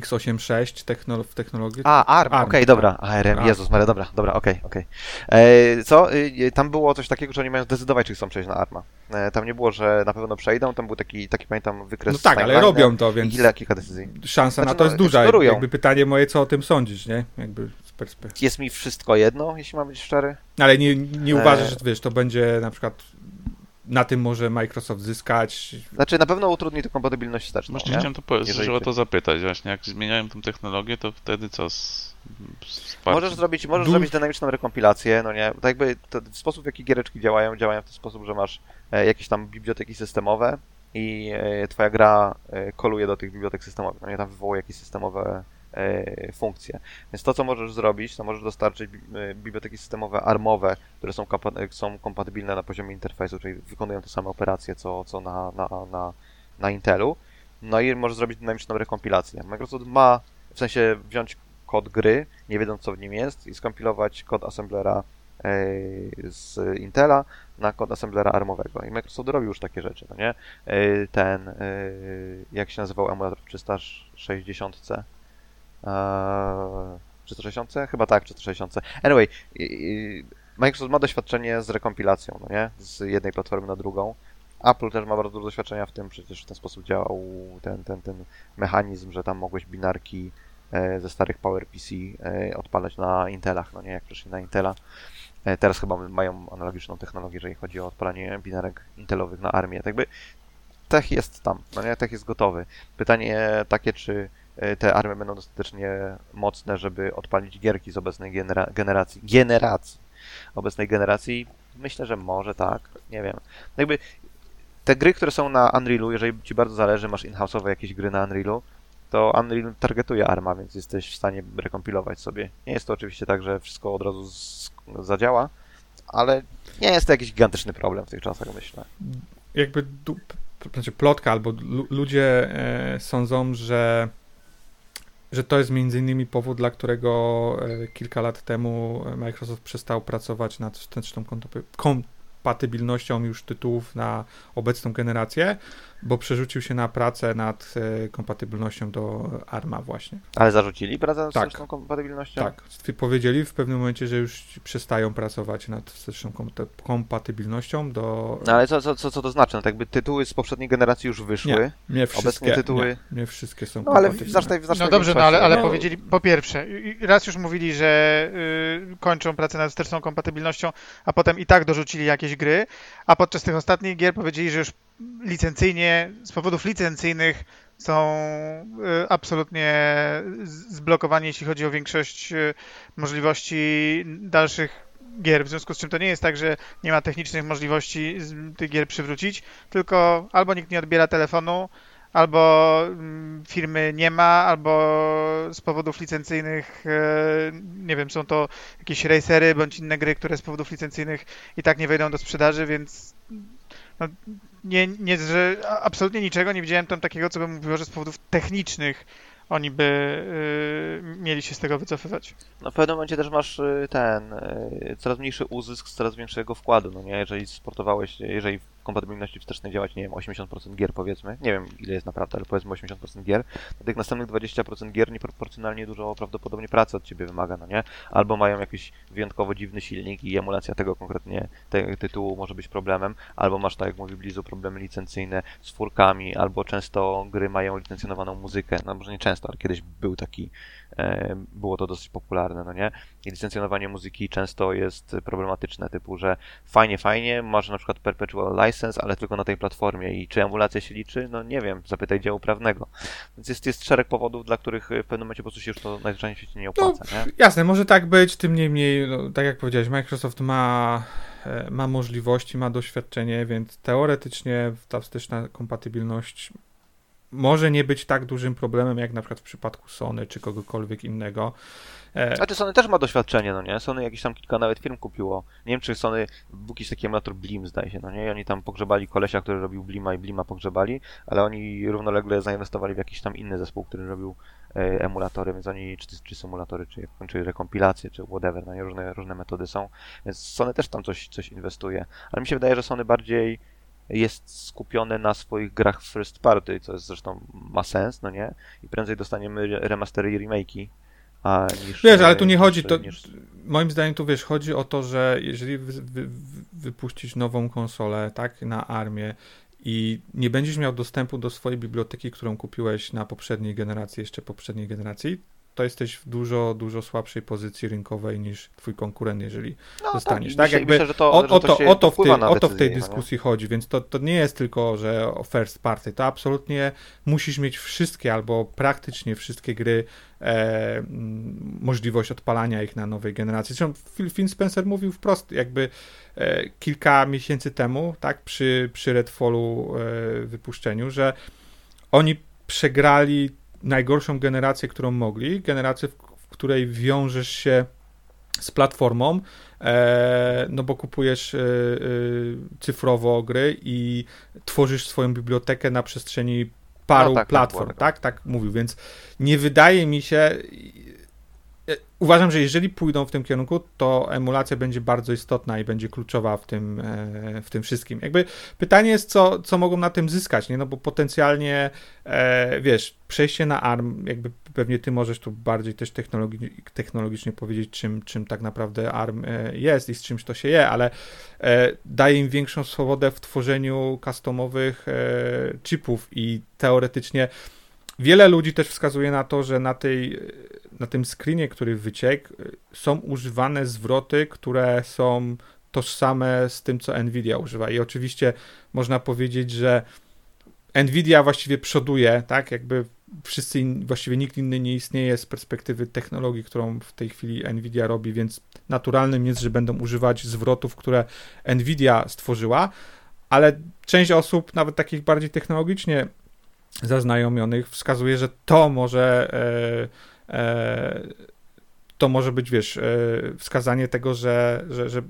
x86 technolo- w technologii. A, ARM, ARM, okej, tak. dobra. ARM, ARM. Jezus Maria, dobra, dobra, okej, okej. E, Co? Y, Tam było coś takiego, że oni mają zdecydować, czy chcą przejść na ARMA. E, Tam nie było, że na pewno przejdą, tam był taki, taki pamiętam, wykres No tak, ale robią to, więc Ile, kilka decyzji. szansa na Znaczy, to no, jest duża. eksplorują. Jakby pytanie moje, co o tym sądzisz, nie? Jakby z perspektywy. Jest mi wszystko jedno, jeśli mam być szczery. Ale nie, nie E. uważasz, że wiesz, to będzie na przykład na tym może Microsoft zyskać. Znaczy, na pewno utrudni to kompatybilność wsteczną, nie? chciałem to powiedzieć, Jeżeli ty- to zapytać właśnie, jak zmieniają tą technologię, to wtedy co z? Możesz zrobić, możesz zrobić dynamiczną rekompilację, no nie? Tak jakby to, w sposób, w jaki giereczki działają, działają w ten sposób, że masz e, jakieś tam biblioteki systemowe i e, twoja gra e, koluje do tych bibliotek systemowych, no nie? Tam wywołuje jakieś systemowe funkcje. Więc to, co możesz zrobić, to możesz dostarczyć e, biblioteki systemowe armowe, które są, e, są kompatybilne na poziomie interfejsu, czyli wykonują te same operacje, co, co na, na, na, na Intelu. No i możesz zrobić dynamiczną rekompilację. Microsoft ma, w sensie wziąć kod gry, nie wiedząc co w nim jest, i skompilować kod assemblera e, z Intela na kod assemblera armowego. I Microsoft robi już takie rzeczy, no nie? E, Ten, e, jak się nazywał emulator w 360? Eee, 360? Chyba tak, 360. Anyway, Microsoft ma doświadczenie z rekompilacją, no nie? Z jednej platformy na drugą. Apple też ma bardzo dużo doświadczenia w tym, przecież w ten sposób działał ten, ten, ten mechanizm, że tam mogłeś binarki e, ze starych PowerPC e, odpalać na Intelach, no nie, jak przeszli na Intela. E, Teraz chyba mają analogiczną technologię, jeżeli chodzi o odpalanie binarek Intelowych na armię. Tak jakby tech jest tam, no nie, tech jest gotowy. Pytanie takie, czy te armie będą dostatecznie mocne, żeby odpalić gierki z obecnej genera generacji. Generacji. Obecnej generacji. Myślę, że może tak. Nie wiem. Jakby te gry, które są na Unrealu, jeżeli ci bardzo zależy, masz in-house'owe jakieś gry na Unrealu, to Unreal targetuje ARMA, więc jesteś w stanie rekompilować sobie. Nie jest to oczywiście tak, że wszystko od razu zadziała, ale nie jest to jakiś gigantyczny problem w tych czasach, myślę. Jakby znaczy plotka albo lu, ludzie e, sądzą, że że to jest między innymi powód, dla którego e, kilka lat temu Microsoft przestał pracować nad wsteczną kompatybilnością już tytułów na obecną generację, bo przerzucił się na pracę nad e, kompatybilnością do ARMA właśnie. Ale zarzucili pracę nad Tak. wsteczną kompatybilnością? Tak, powiedzieli w pewnym momencie, że już przestają pracować nad wsteczną kom- kompatybilnością do... No ale co, co, co, co to znaczy? No tak jakby tytuły z poprzedniej generacji już wyszły. Nie wszystkie, Obecnie tytuły- nie, nie wszystkie są No ale w kompatybilne. znacznej, w znacznej No dobrze, no ale, ale No. powiedzieli, po pierwsze, raz już mówili, że y, kończą pracę nad wsteczną kompatybilnością, a potem i tak dorzucili jakieś gry, a podczas tych ostatnich gier powiedzieli, że już licencyjnie, z powodów licencyjnych są y, absolutnie zblokowani, jeśli chodzi o większość y, możliwości dalszych gier, w związku z czym to nie jest tak, że nie ma technicznych możliwości tych gier przywrócić, tylko albo nikt nie odbiera telefonu, albo mm, firmy nie ma, albo z powodów licencyjnych, e, nie wiem, są to jakieś racery bądź inne gry, które z powodów licencyjnych i tak nie wejdą do sprzedaży, więc no, nie, nie, że absolutnie niczego nie widziałem tam takiego, co by mówiło, że z powodów technicznych oni by y, mieli się z tego wycofywać. No w pewnym momencie też masz y, ten y, coraz mniejszy uzysk z coraz większego wkładu, no nie? Jeżeli sportowałeś, jeżeli kompatybilności wstecznej działać, nie wiem, 80% gier powiedzmy, nie wiem ile jest naprawdę, ale powiedzmy 80% gier, to tych następnych 20% gier nieproporcjonalnie dużo prawdopodobnie pracy od ciebie wymaga, no nie? Albo mają jakiś wyjątkowo dziwny silnik i emulacja tego konkretnie tytułu może być problemem, albo masz, tak jak mówi Blizu, problemy licencyjne z furkami, albo często gry mają licencjonowaną muzykę, no może nie często, ale kiedyś był taki, było to dosyć popularne, no nie? I licencjonowanie muzyki często jest problematyczne, typu, że fajnie, fajnie, masz na przykład perpetual license, ale tylko na tej platformie i czy emulacja się liczy? No nie wiem, zapytaj działu prawnego. Więc jest, jest szereg powodów, dla których w pewnym momencie po prostu się już to najzwyczajniej w świecie nie opłaca, nie? Jasne, może tak być, tym niemniej, no, tak jak powiedziałeś, Microsoft ma, e, ma możliwości, ma doświadczenie, więc teoretycznie ta wsteczna kompatybilność może nie być tak dużym problemem, jak na przykład w przypadku Sony czy kogokolwiek innego. E, Znaczy Sony też ma doświadczenie, no nie? Sony jakieś tam kilka nawet firm kupiło. Nie wiem, czy Sony był jakiś taki emulator Blim, zdaje się, no nie? I oni tam pogrzebali kolesia, który robił Blima i Blima pogrzebali, ale oni równolegle zainwestowali w jakiś tam inny zespół, który robił e, emulatory, więc oni, czy, czy symulatory, czy, czy rekompilacje, czy whatever, no nie? Różne, różne metody są. Więc Sony też tam coś, coś inwestuje. Ale mi się wydaje, że Sony bardziej jest skupione na swoich grach first party, co jest zresztą ma sens, no nie? I prędzej dostaniemy remastery i remake'i, a niż... Wiesz, ale tu nie niż- chodzi, to niż- moim zdaniem tu wiesz, chodzi o to, że jeżeli wy, wy, wy- wypuścisz nową konsolę, tak, na armię i nie będziesz miał dostępu do swojej biblioteki, którą kupiłeś na poprzedniej generacji, jeszcze poprzedniej generacji, to jesteś w dużo, dużo słabszej pozycji rynkowej niż twój konkurent, jeżeli No, dostaniesz. i Tak, myślę, jakby myślę, to, o, to, się o, to w tej, o to w tej nie? dyskusji chodzi, więc to, to nie jest tylko, że o first party, to absolutnie musisz mieć wszystkie albo praktycznie wszystkie gry, e, możliwość odpalania ich na nowej generacji. Zresztą Phil, Phil Spencer mówił wprost, jakby e, kilka miesięcy temu, tak, przy, przy Redfallu e, wypuszczeniu, że oni przegrali najgorszą generację, którą mogli, generację, w, której wiążesz się z platformą, e, no bo kupujesz e, e, cyfrowo gry i tworzysz swoją bibliotekę na przestrzeni paru No tak, tak, platform, było, tak, tak mówił, więc nie wydaje mi się uważam, że jeżeli pójdą w tym kierunku, to emulacja będzie bardzo istotna i będzie kluczowa w tym, e, w tym wszystkim. Jakby pytanie jest, co, co mogą na tym zyskać, nie? No bo potencjalnie, e, wiesz, przejście na ARM, jakby pewnie ty możesz tu bardziej też technologi technologicznie powiedzieć, czym, czym tak naprawdę ARM e, jest i z czymś to się je, ale daje im większą swobodę w tworzeniu customowych chipów i teoretycznie wiele ludzi też wskazuje na to, że na tej na tym screenie, który wyciekł, są używane zwroty, które są tożsame z tym, co Nvidia używa. I oczywiście można powiedzieć, że Nvidia właściwie przoduje, tak? Jakby wszyscy, właściwie nikt inny nie istnieje z perspektywy technologii, którą w tej chwili Nvidia robi, więc naturalnym jest, że będą używać zwrotów, które Nvidia stworzyła, ale część osób, nawet takich bardziej technologicznie zaznajomionych, wskazuje, że to może. E, to może być, wiesz, e, wskazanie tego, że, że, że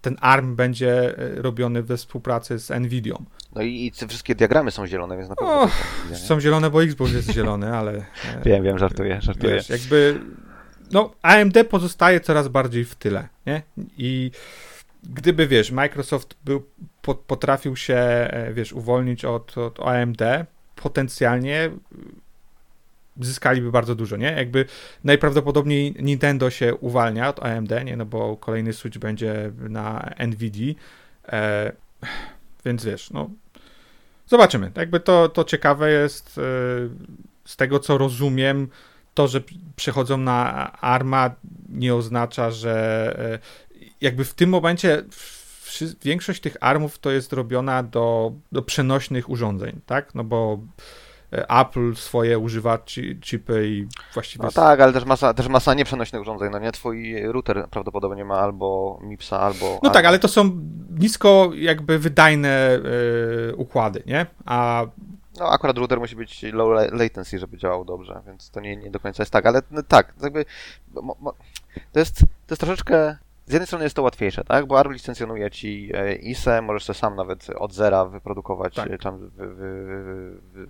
ten ARM będzie e, robiony we współpracy z NVIDIA. No i, i te wszystkie diagramy są zielone, więc na pewno. O, są zielone, bo Xbox jest zielony, ale. wiem, wiem, żartuję, żartuję. Wiesz, jakby. No, AMD pozostaje coraz bardziej w tyle, nie? I gdyby, wiesz, Microsoft był, potrafił się, wiesz, uwolnić od, od AMD, potencjalnie zyskaliby bardzo dużo, nie? Jakby najprawdopodobniej Nintendo się uwalnia od AMD, nie? No bo kolejny Switch będzie na NVIDIA, e, więc wiesz, no zobaczymy. Jakby to, to ciekawe jest e, z tego, co rozumiem, to, że przechodzą na ARMA nie oznacza, że e, jakby w tym momencie większość tych ARMów to jest robiona do, do przenośnych urządzeń, tak? No bo Apple swoje używa chipy i właściwie... No tak, ale też masa, też masa nieprzenośnych urządzeń, no nie? Twój router prawdopodobnie ma albo MIPSa, albo... No albo... tak, ale to są nisko jakby wydajne y, układy, nie? A... No akurat router musi być low latency, żeby działał dobrze, więc to nie, nie do końca jest tak, ale no, tak, jakby... Mo, mo, to, jest, to jest troszeczkę z jednej strony jest to łatwiejsze, tak? Bo ARM licencjonuje ci e, ISE, możesz sobie sam nawet od zera wyprodukować, tak. tam wy, wy, wy,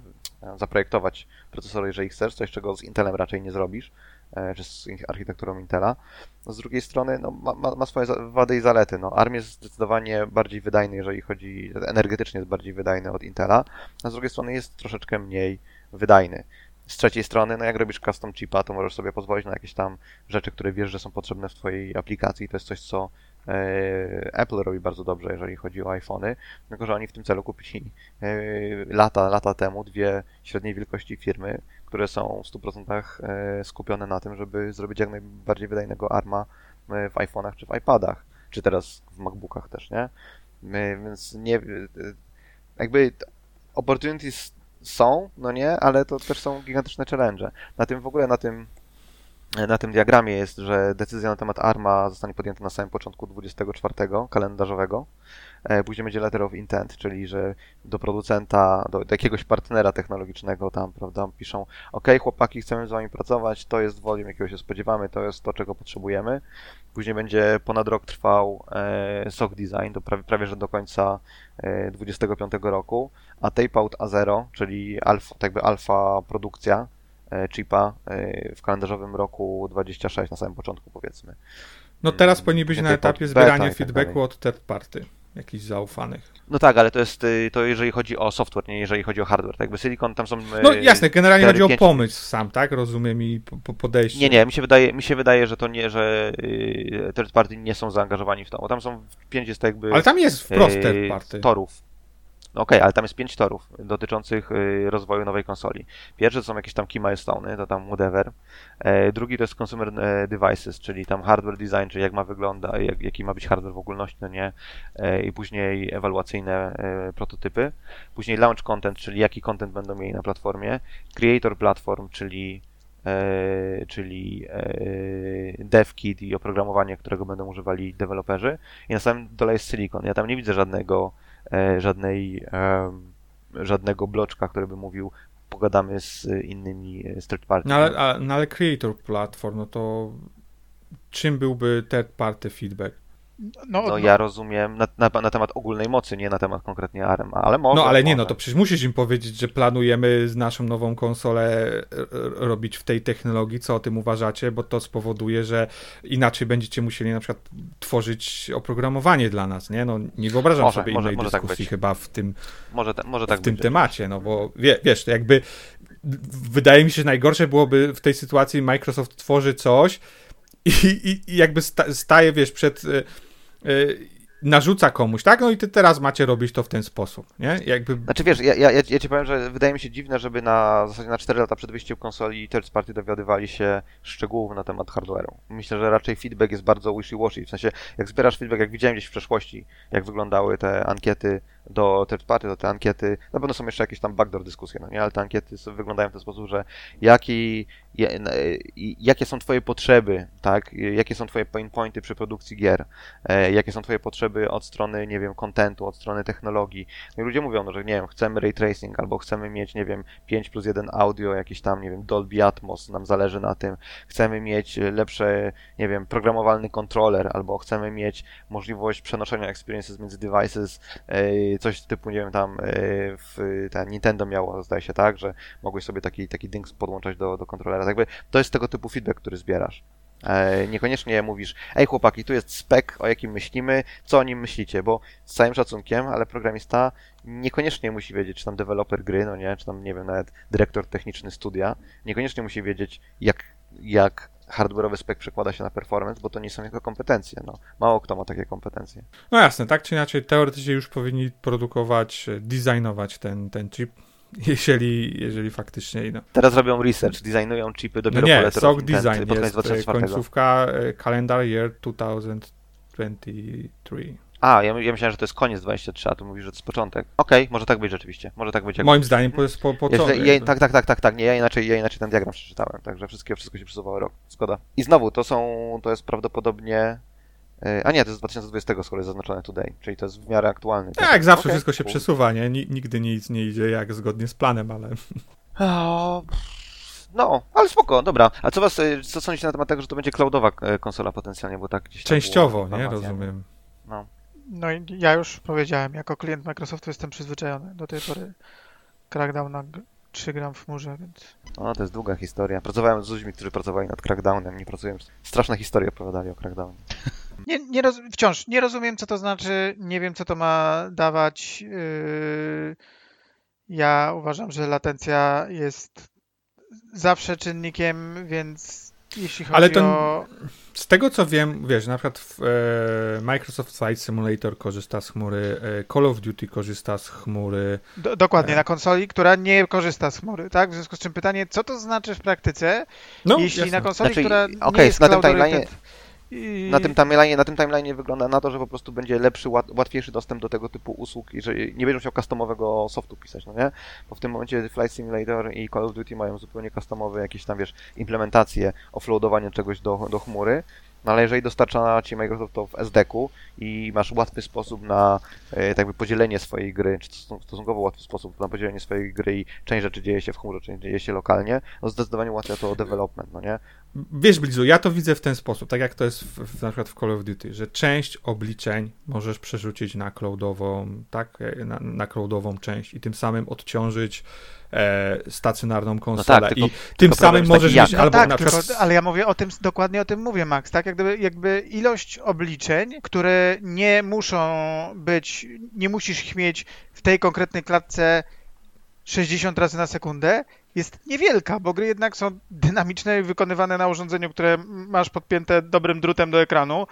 zaprojektować procesor, jeżeli chcesz, coś czego z Intelem raczej nie zrobisz, e, czy z architekturą Intela. Z drugiej strony no, ma, ma, swoje wady i zalety. No, ARM jest zdecydowanie bardziej wydajny, jeżeli chodzi, energetycznie jest bardziej wydajny od Intela, a z drugiej strony jest troszeczkę mniej wydajny. Z trzeciej strony, no jak robisz custom chipa, to możesz sobie pozwolić na jakieś tam rzeczy, które wiesz, że są potrzebne w twojej aplikacji. To jest coś, co e, Apple robi bardzo dobrze, jeżeli chodzi o iPhony, tylko że oni w tym celu kupili e, lata, lata temu dwie średniej wielkości firmy, które są w 100% e, skupione na tym, żeby zrobić jak najbardziej wydajnego ARMA w iPhone'ach czy w iPadach, czy teraz w MacBookach też, nie? Więc nie, jakby opportunities są, no nie, ale to też są gigantyczne challenge. Na tym w ogóle, na tym na tym diagramie jest, że decyzja na temat ARMA zostanie podjęta na samym początku 24 kalendarzowego. E, później będzie letter of intent, czyli że do producenta, do, do jakiegoś partnera technologicznego tam, prawda, piszą OK, chłopaki, chcemy z wami pracować, to jest volume, jakiego się spodziewamy, to jest to, czego potrzebujemy. Później będzie ponad rok trwał e, SOC design, do prawie, prawie że do końca e, 25 roku, a tape out A0, czyli alfa, tak jakby alfa produkcja, chipa e, w kalendarzowym roku 26, na samym początku powiedzmy. No teraz mm, powinni być na etapie zbierania tak feedbacku od third party, jakichś zaufanych. No tak, ale to jest y, to jeżeli chodzi o software, nie jeżeli chodzi o hardware. Tak jakby Silicon tam są. No y, jasne, generalnie 4, chodzi 5... o pomysł sam, tak? Rozumiem i po, podejście. Nie, nie, mi się wydaje, mi się wydaje, że to nie, że y, third party nie są zaangażowani w to. Bo tam są pięć jest jakby. Ale tam jest wprost third party. Torów. No okej, okay, ale tam jest pięć torów dotyczących y, rozwoju nowej konsoli. Pierwszy to są jakieś tam key milestone, to tam whatever. E, drugi to jest consumer e, devices, czyli tam hardware design, czyli jak ma wyglądać, jak, jaki ma być hardware w ogólności, no nie. E, I później ewaluacyjne prototypy. Później launch content, czyli jaki content będą mieli na platformie. Creator platform, czyli czyli dev kit i oprogramowanie, którego będą używali deweloperzy. I na samym dole jest silicon. Ja tam nie widzę żadnego żadnej, żadnego bloczka, który by mówił pogadamy z innymi z third party. No ale, no ale creator platform, no to czym byłby third party feedback? No, No ja rozumiem na, na, na temat ogólnej mocy, nie na temat konkretnie ARM, ale może. No ale nie, może. no to przecież musisz im powiedzieć, że planujemy z naszą nową konsolę e, e, robić w tej technologii, co o tym uważacie, bo to spowoduje, że inaczej będziecie musieli na przykład tworzyć oprogramowanie dla nas, nie? No nie wyobrażam Może, sobie może- innej może tak dyskusji być. chyba w tym, Może, te, może tak w tym być. temacie, no bo wie, wiesz, to jakby wydaje mi się, że najgorsze byłoby w tej sytuacji Microsoft tworzy coś i, i, i jakby sta, staje, wiesz, przed... y, narzuca komuś, tak? No i ty teraz macie robić to w ten sposób, nie? Jakby Znaczy wiesz, ja, ja, ja ci powiem, że wydaje mi się dziwne, żeby na zasadzie na 4 lata przed wyjściem konsoli third party dowiadywali się szczegółów na temat hardware'u. Myślę, że raczej feedback jest bardzo wishy-washy. W sensie, jak zbierasz feedback, jak widziałem gdzieś w przeszłości, jak wyglądały te ankiety do third party, to te ankiety, na pewno są jeszcze jakieś tam backdoor dyskusje, no nie? Ale te ankiety wyglądają w ten sposób, że jaki, jakie są twoje potrzeby, tak? Jakie są twoje pain pointy przy produkcji gier? E, jakie są twoje potrzeby od strony, nie wiem, kontentu, od strony technologii? No i ludzie mówią, no, że nie wiem, chcemy ray tracing, albo chcemy mieć, nie wiem, 5 plus 1 audio, jakieś tam, nie wiem, Dolby Atmos, nam zależy na tym. Chcemy mieć e, lepsze, nie wiem, programowalny kontroler, albo chcemy mieć możliwość przenoszenia experiences między devices, e, coś typu, nie wiem, tam e, w ta Nintendo miało, zdaje się tak, że mogłeś sobie taki, taki dings podłączać do, do kontrolera. Tak jakby to jest tego typu feedback, który zbierasz. E, Niekoniecznie mówisz, ej chłopaki, tu jest spec, o jakim myślimy, co o nim myślicie, bo z całym szacunkiem, ale programista niekoniecznie musi wiedzieć, czy tam deweloper gry, no nie, czy tam, nie wiem, nawet dyrektor techniczny studia, niekoniecznie musi wiedzieć, jak, jak hardware'owy spec przekłada się na performance, bo to nie są jego kompetencje, no. Mało kto ma takie kompetencje. No jasne, tak czy inaczej, teoretycznie już powinni produkować, e, designować ten, ten chip, jeżeli, jeżeli faktycznie. No, Teraz robią research, designują chipy no dopiero po nie, Letter SOC Design koniec jest e, 2004. końcówka e, calendar year 2023. A, ja, ja myślałem, że to jest koniec 23, a tu mówisz, że to jest początek. Okej, może tak być rzeczywiście, może tak być. Jak... Moim zdaniem to jest po, po Ja, ja, tak, tak, tak, tak, tak, nie, ja inaczej, ja inaczej ten diagram przeczytałem, także wszystkie, wszystko się przesuwało rok, zgoda. I znowu, to są, to jest prawdopodobnie, a nie, to jest z 2020, skoro jest zaznaczone today, czyli to jest w miarę aktualny. Tak, zawsze Okej, wszystko się przesuwa, nie? Ni- Nigdy nic nie idzie jak zgodnie z planem, ale No, ale spoko, dobra. A co was, y, co sądzicie na temat tego, że to będzie cloudowa e, konsola potencjalnie, bo tak gdzieś częściowo, nie? Rozumiem. No. No i ja już powiedziałem, jako klient Microsoftu jestem przyzwyczajony. Do tej pory Crackdown na 3 gram w chmurze, więc... O, to jest długa historia. Pracowałem z ludźmi, którzy pracowali nad Crackdownem, nie pracuję. Straszne historie opowiadali o Crackdownie. Nie, nie roz... Wciąż nie rozumiem, co to znaczy, nie wiem, co to ma dawać. Yy... Ja uważam, że latencja jest zawsze czynnikiem, więc jeśli chodzi Ale to- o... Z tego co wiem, wiesz, na przykład w, e, Microsoft Flight Simulator korzysta z chmury, e, Call of Duty korzysta z chmury. Do, dokładnie, E. na konsoli, która nie korzysta z chmury, tak? W związku z czym pytanie, co to znaczy w praktyce, No, jeśli jasne. na konsoli, Znaczy, która okej, nie jest na tym oriented i... Na tym timeline'ie, na tym timeline'ie wygląda na to, że po prostu będzie lepszy, łat, łatwiejszy dostęp do tego typu usług i że nie będziesz musiał customowego softu pisać, no nie? Bo w tym momencie Flight Simulator i Call of Duty mają zupełnie customowe jakieś tam, wiesz, implementacje, offloadowanie czegoś do, do chmury, no ale jeżeli dostarcza Ci Microsoft to w SDK-u i masz łatwy sposób na e, tak podzielenie swojej gry, czy stos- stosunkowo łatwy sposób na podzielenie swojej gry i część rzeczy dzieje się w chmurze, część dzieje się lokalnie, no zdecydowanie ułatwia to development, no nie? Wiesz, Blizu, ja to widzę w ten sposób, tak jak to jest w, w, na przykład w Call of Duty, że część obliczeń możesz przerzucić na cloudową, tak, e, na, na cloudową część i tym samym odciążyć e, stacjonarną konsolę. tak, tylko- I tym samym możesz mieć No albo tak, na tylko, przykład... ale ja mówię o tym, dokładnie o tym mówię, Max, tak? Jak gdyby, jakby ilość obliczeń, które nie muszą być, nie musisz ich mieć w tej konkretnej klatce 60 razy na sekundę, jest niewielka, bo gry jednak są dynamiczne i wykonywane na urządzeniu, które masz podpięte dobrym drutem do ekranu.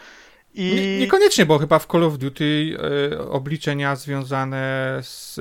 I Nie, niekoniecznie, bo chyba w Call of Duty e, obliczenia związane z,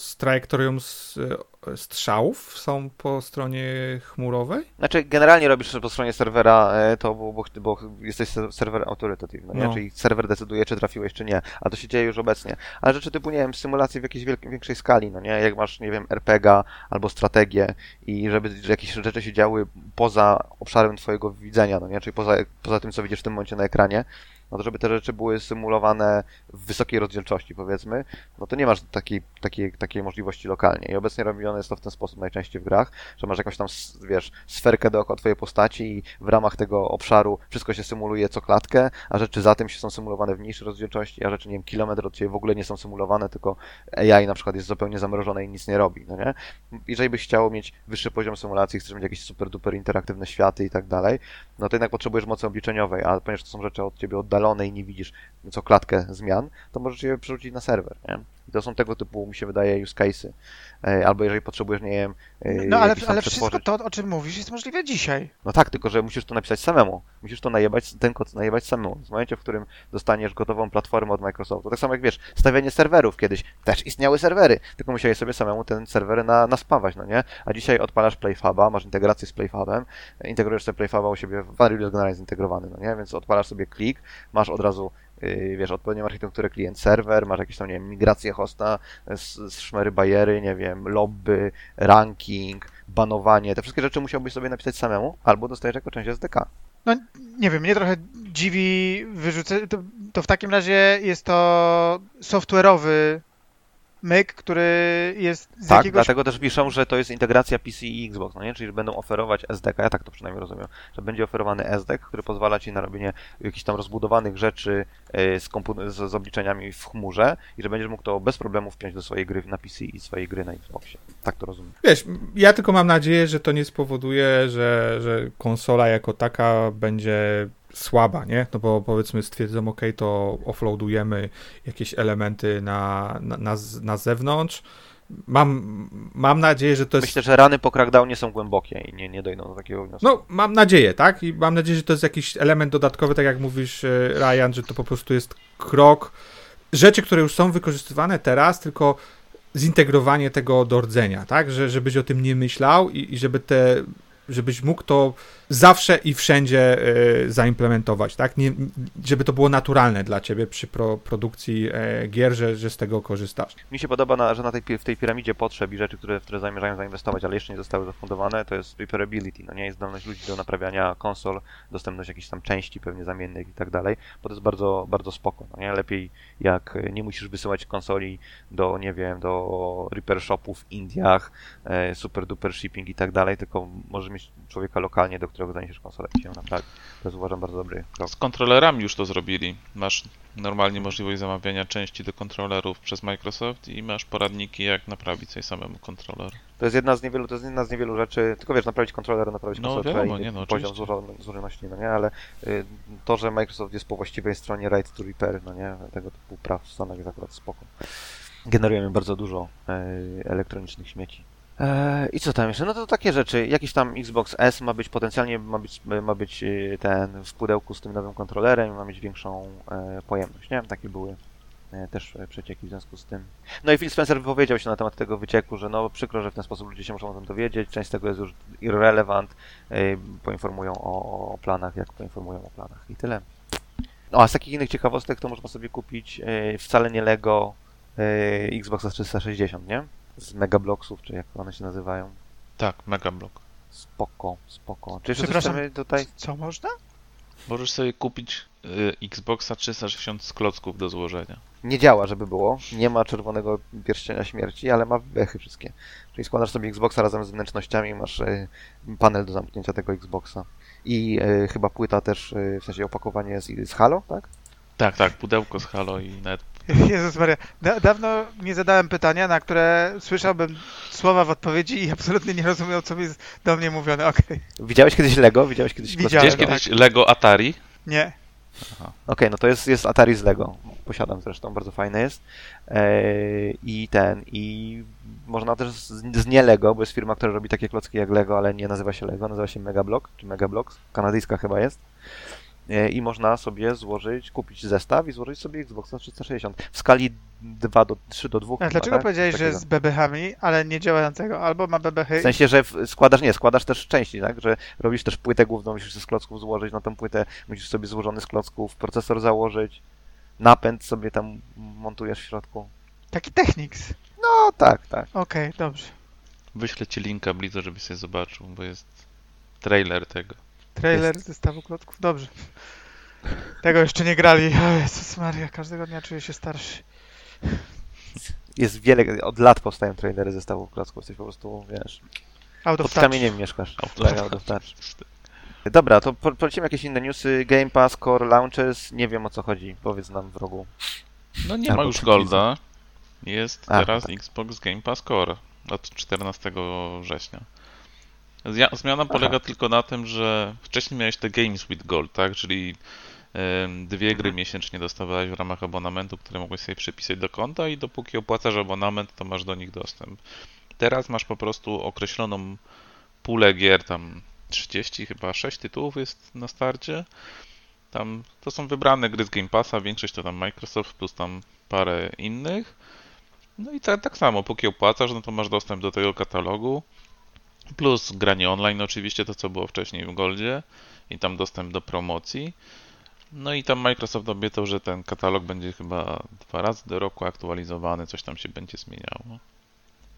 z trajektorią z, e, strzałów są po stronie chmurowej? Znaczy, generalnie robisz po stronie serwera e, to, bo, bo, bo jesteś ser- serwer autorytative, no. Czyli serwer decyduje, czy trafiłeś, czy nie. A to się dzieje już obecnie. Ale rzeczy typu, nie wiem, symulacje w jakiejś większej skali, no nie? Jak masz, nie wiem, RPG albo strategię i żeby że jakieś rzeczy się działy poza obszarem twojego widzenia, no nie? Czyli poza, poza tym, co widzisz w tym momencie na ekranie, no to żeby te rzeczy były symulowane w wysokiej rozdzielczości, powiedzmy, no to nie masz takiej, takiej, takiej możliwości lokalnie. I obecnie robione jest to w ten sposób najczęściej w grach, że masz jakąś tam, wiesz, sferkę dookoła twojej postaci i w ramach tego obszaru wszystko się symuluje co klatkę, a rzeczy za tym się są symulowane w mniejszej rozdzielczości, a rzeczy, nie wiem, kilometr od ciebie w ogóle nie są symulowane, tylko AI na przykład jest zupełnie zamrożone i nic nie robi, no nie? Jeżeli byś chciał mieć wyższy poziom symulacji, chcesz mieć jakieś super duper interaktywne światy i tak dalej, no to jednak potrzebujesz mocy obliczeniowej, a ponieważ to są rzeczy od ciebie oddalone i nie widzisz co klatkę zmian, to możesz je przerzucić na serwer, nie? I to są tego typu, mi się wydaje, use case'y. E, Albo jeżeli potrzebujesz, nie wiem, e, No ale, ale wszystko to, o czym mówisz, jest możliwe dzisiaj. no tak, tylko że musisz to napisać samemu. Musisz to najebać, ten kod najebać samemu. W momencie, w którym dostaniesz gotową platformę od Microsoftu, tak samo jak wiesz, stawianie serwerów kiedyś, też istniały serwery, tylko musiałeś sobie samemu ten serwer na, naspawać, no nie? A dzisiaj odpalasz PlayFaba, masz integrację z PlayFabem, integrujesz sobie PlayFaba u siebie, w Unreal jest generalnie zintegrowany, no nie? Więc odpalasz sobie klik, masz od razu wiesz, odpowiednią architekturę klient-serwer, masz jakieś tam, nie wiem, migrację hosta, szmery bajery, nie wiem, lobby, ranking, banowanie, te wszystkie rzeczy musiałbyś sobie napisać samemu, albo dostajesz jako część SDK. No nie wiem, mnie trochę dziwi wyrzucę. To, to w takim razie jest to software'owy myk, który jest z Tak, jakiegoś dlatego też piszą, że to jest integracja PC i Xbox, no nie? Czyli że będą oferować SDK, ja tak to przynajmniej rozumiem, że będzie oferowany SDK, który pozwala Ci na robienie jakichś tam rozbudowanych rzeczy e, z, kompu- z, z obliczeniami w chmurze i że będziesz mógł to bez problemu wpiąć do swojej gry na PC i swojej gry na Xboxie. Tak to rozumiem. Wiesz, ja tylko mam nadzieję, że to nie spowoduje, że, że konsola jako taka będzie słaba, nie? No bo powiedzmy stwierdzą, ok, to offloadujemy jakieś elementy na, na, na, na zewnątrz. Mam, mam nadzieję, że to jest... Myślę, że rany po crackdownie są głębokie i nie, nie dojdą do takiego wniosku. No, mam nadzieję, tak? I mam nadzieję, że to jest jakiś element dodatkowy, tak jak mówisz, e, Ryan, że to po prostu jest krok. Rzeczy, które już są wykorzystywane teraz, tylko zintegrowanie tego do rdzenia, tak? Że, żebyś o tym nie myślał i, i żeby te, żebyś mógł to zawsze i wszędzie e, zaimplementować, tak? Nie, żeby to było naturalne dla ciebie przy pro, produkcji e, gier, że, że z tego korzystasz. Mi się podoba, na, że na tej, w tej piramidzie potrzeb i rzeczy, które, które zamierzają zainwestować, ale jeszcze nie zostały zafundowane, to jest repairability, no nie jest zdolność ludzi do naprawiania konsol, dostępność jakichś tam części pewnie zamiennych i tak dalej, bo to jest bardzo, bardzo spoko, no nie? Lepiej jak nie musisz wysyłać konsoli do, nie wiem, do repair shopów w Indiach, e, super duper shipping i tak dalej, tylko możesz mieć człowieka lokalnie, do którego konsolę i się ją naprawi. To jest uważam bardzo dobry krok. Z kontrolerami już to zrobili. Masz normalnie możliwość zamawiania części do kontrolerów przez Microsoft i masz poradniki, jak naprawić sobie samemu kontroler. To jest jedna z niewielu, to jest jedna z niewielu rzeczy, tylko wiesz, naprawić kontroler, naprawić No, konsolę, wiadomo, nie, no, poziom złożoności, no nie, ale y, to, że Microsoft jest po właściwej stronie right to repair, no nie, tego typu praw w Stanach jest akurat spoko. Generujemy bardzo dużo y, elektronicznych śmieci. E, I co tam jeszcze? No to takie rzeczy. Jakiś tam Xbox S ma być potencjalnie, ma być, ma być y, ten w pudełku z tym nowym kontrolerem, ma mieć większą e, pojemność, nie? Takie były e, też e, przecieki w związku z tym. No i Phil Spencer wypowiedział się na temat tego wycieku, że no przykro, że w ten sposób ludzie się muszą o tym dowiedzieć, część z tego jest już irrelevant, e, poinformują o, o planach, jak poinformują o planach i tyle. No a z takich innych ciekawostek to można sobie kupić e, wcale nie Lego e, Xboxa 360, nie? Z Megablocksów, czy jak one się nazywają. Tak, Mega Block. Spoko, spoko. Czy Przepraszam. tutaj? Co można? Możesz sobie kupić y, Xboxa 360 z klocków do złożenia. Nie działa, żeby było. Nie ma czerwonego pierścienia śmierci, ale ma bechy wszystkie. Czyli składasz sobie Xboxa razem z wnętrznościami i masz e, panel do zamknięcia tego Xboxa. I e, chyba płyta też, e, w sensie opakowanie z, z Halo, tak? Tak, tak, pudełko z Halo i nawet Jezus Maria. Da, dawno nie zadałem pytania, na które słyszałbym słowa w odpowiedzi i absolutnie nie rozumiał, co jest do mnie mówione. Okej. Widziałeś kiedyś Lego? Widziałeś kiedyś Widziałem. Widziałeś tak. kiedyś Lego Atari? Nie. Okej, no to jest, jest Atari z Lego. Posiadam zresztą, bardzo fajne jest. Eee, I ten, i można też z, z nie Lego, bo jest firma, która robi takie klocki jak Lego, ale nie nazywa się Lego, nazywa się Megablock, czy Megablocks, kanadyjska chyba jest. Eee, I można sobie złożyć, kupić zestaw i złożyć sobie Xboxa 360 w skali 2 do 3 do 2. A dlaczego tak? powiedziałeś, że z bebechami, ale nie działającego? Albo ma bebechy W sensie, że składasz, nie, składasz też części, tak? Że robisz też płytę główną, musisz z klocków złożyć, na tą płytę musisz sobie złożony z klocków procesor założyć, napęd sobie tam montujesz w środku. Taki Technics. No tak, tak. Okej, dobrze. Wyślę ci linka blizo, żebyś sobie zobaczył, bo jest trailer tego. Trailer zestawu klocków. Dobrze. Tego jeszcze nie grali. O Jezus Maria, każdego dnia czuję się starszy. Jest wiele, od lat powstają trailery zestawów klocków, jesteś po prostu, wiesz, Out pod kamieniem mieszkasz. Out of Tak, out of touch. Dobra, to po- polecimy jakieś inne newsy. Game Pass, Core Launches, nie wiem o co chodzi, powiedz nam wrogu. No nie Albo ma już. Golda. Jest A, teraz tak. Xbox Game Pass Core od 14 września. Zmiana polega tylko na tym, że wcześniej miałeś te Games with Gold, tak? Czyli dwie gry miesięcznie dostawałeś w ramach abonamentu, które mogłeś sobie przypisać do konta i dopóki opłacasz abonament, to masz do nich dostęp. Teraz masz po prostu określoną pulę gier, tam 30 chyba 6 tytułów jest na starcie. Tam to są wybrane gry z Game Passa, większość to tam Microsoft plus tam parę innych. No i tak, tak samo, póki opłacasz, no to masz dostęp do tego katalogu. Plus granie online oczywiście, to co było wcześniej w Goldzie i tam dostęp do promocji. No i tam Microsoft obiecał, że ten katalog będzie chyba dwa razy do roku aktualizowany, coś tam się będzie zmieniało.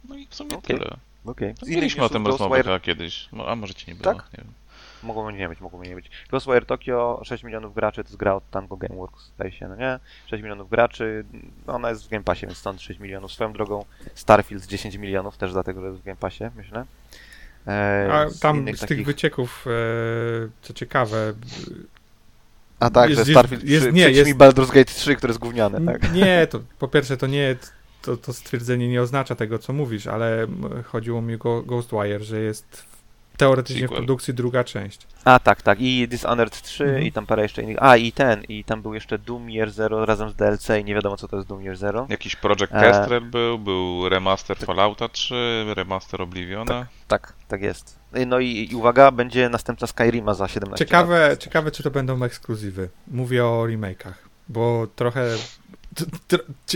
No i w sumie Okej. tyle. Okej. No, Mieliśmy o tym rozmowę Ghostwire... kiedyś, Mo- a może ci nie było, Tak? nie wiem. Mogło nie być, mogło nie być. Ghostwire Tokyo, 6 milionów graczy, to jest gra od Tango Gameworks, zdaje się, no nie? 6 milionów graczy, no ona jest w Game Passie, więc stąd 6 milionów. Swoją drogą Starfield z 10 milionów, też dlatego, że jest w Game Passie, myślę. E, A z tam z tych takich- wycieków, e, co ciekawe, A tak, jest- że Starfield jest- przy, nie, przyjdź jest- mi Baldur's Gate 3, które jest gówniane, tak? Nie, to po pierwsze to nie, to, to stwierdzenie nie oznacza tego, co mówisz, ale chodziło mi o Ghostwire, że jest w- teoretycznie Sequel. w produkcji druga część. A tak, tak. I Dishonored 3 Mhm. i tam parę jeszcze innych. A i ten, i tam był jeszcze Doom Year Zero razem z DLC i nie wiadomo co to jest Doom Year Zero. Jakiś Project E, Kestrel był, był remaster Fallouta 3, remaster Obliviona. Tak, tak jest. No i, i uwaga, będzie następca Skyrima za 17 Ciekawe, lat. ciekawe, czy to będą ekskluzywy. Mówię o remake'ach, bo trochę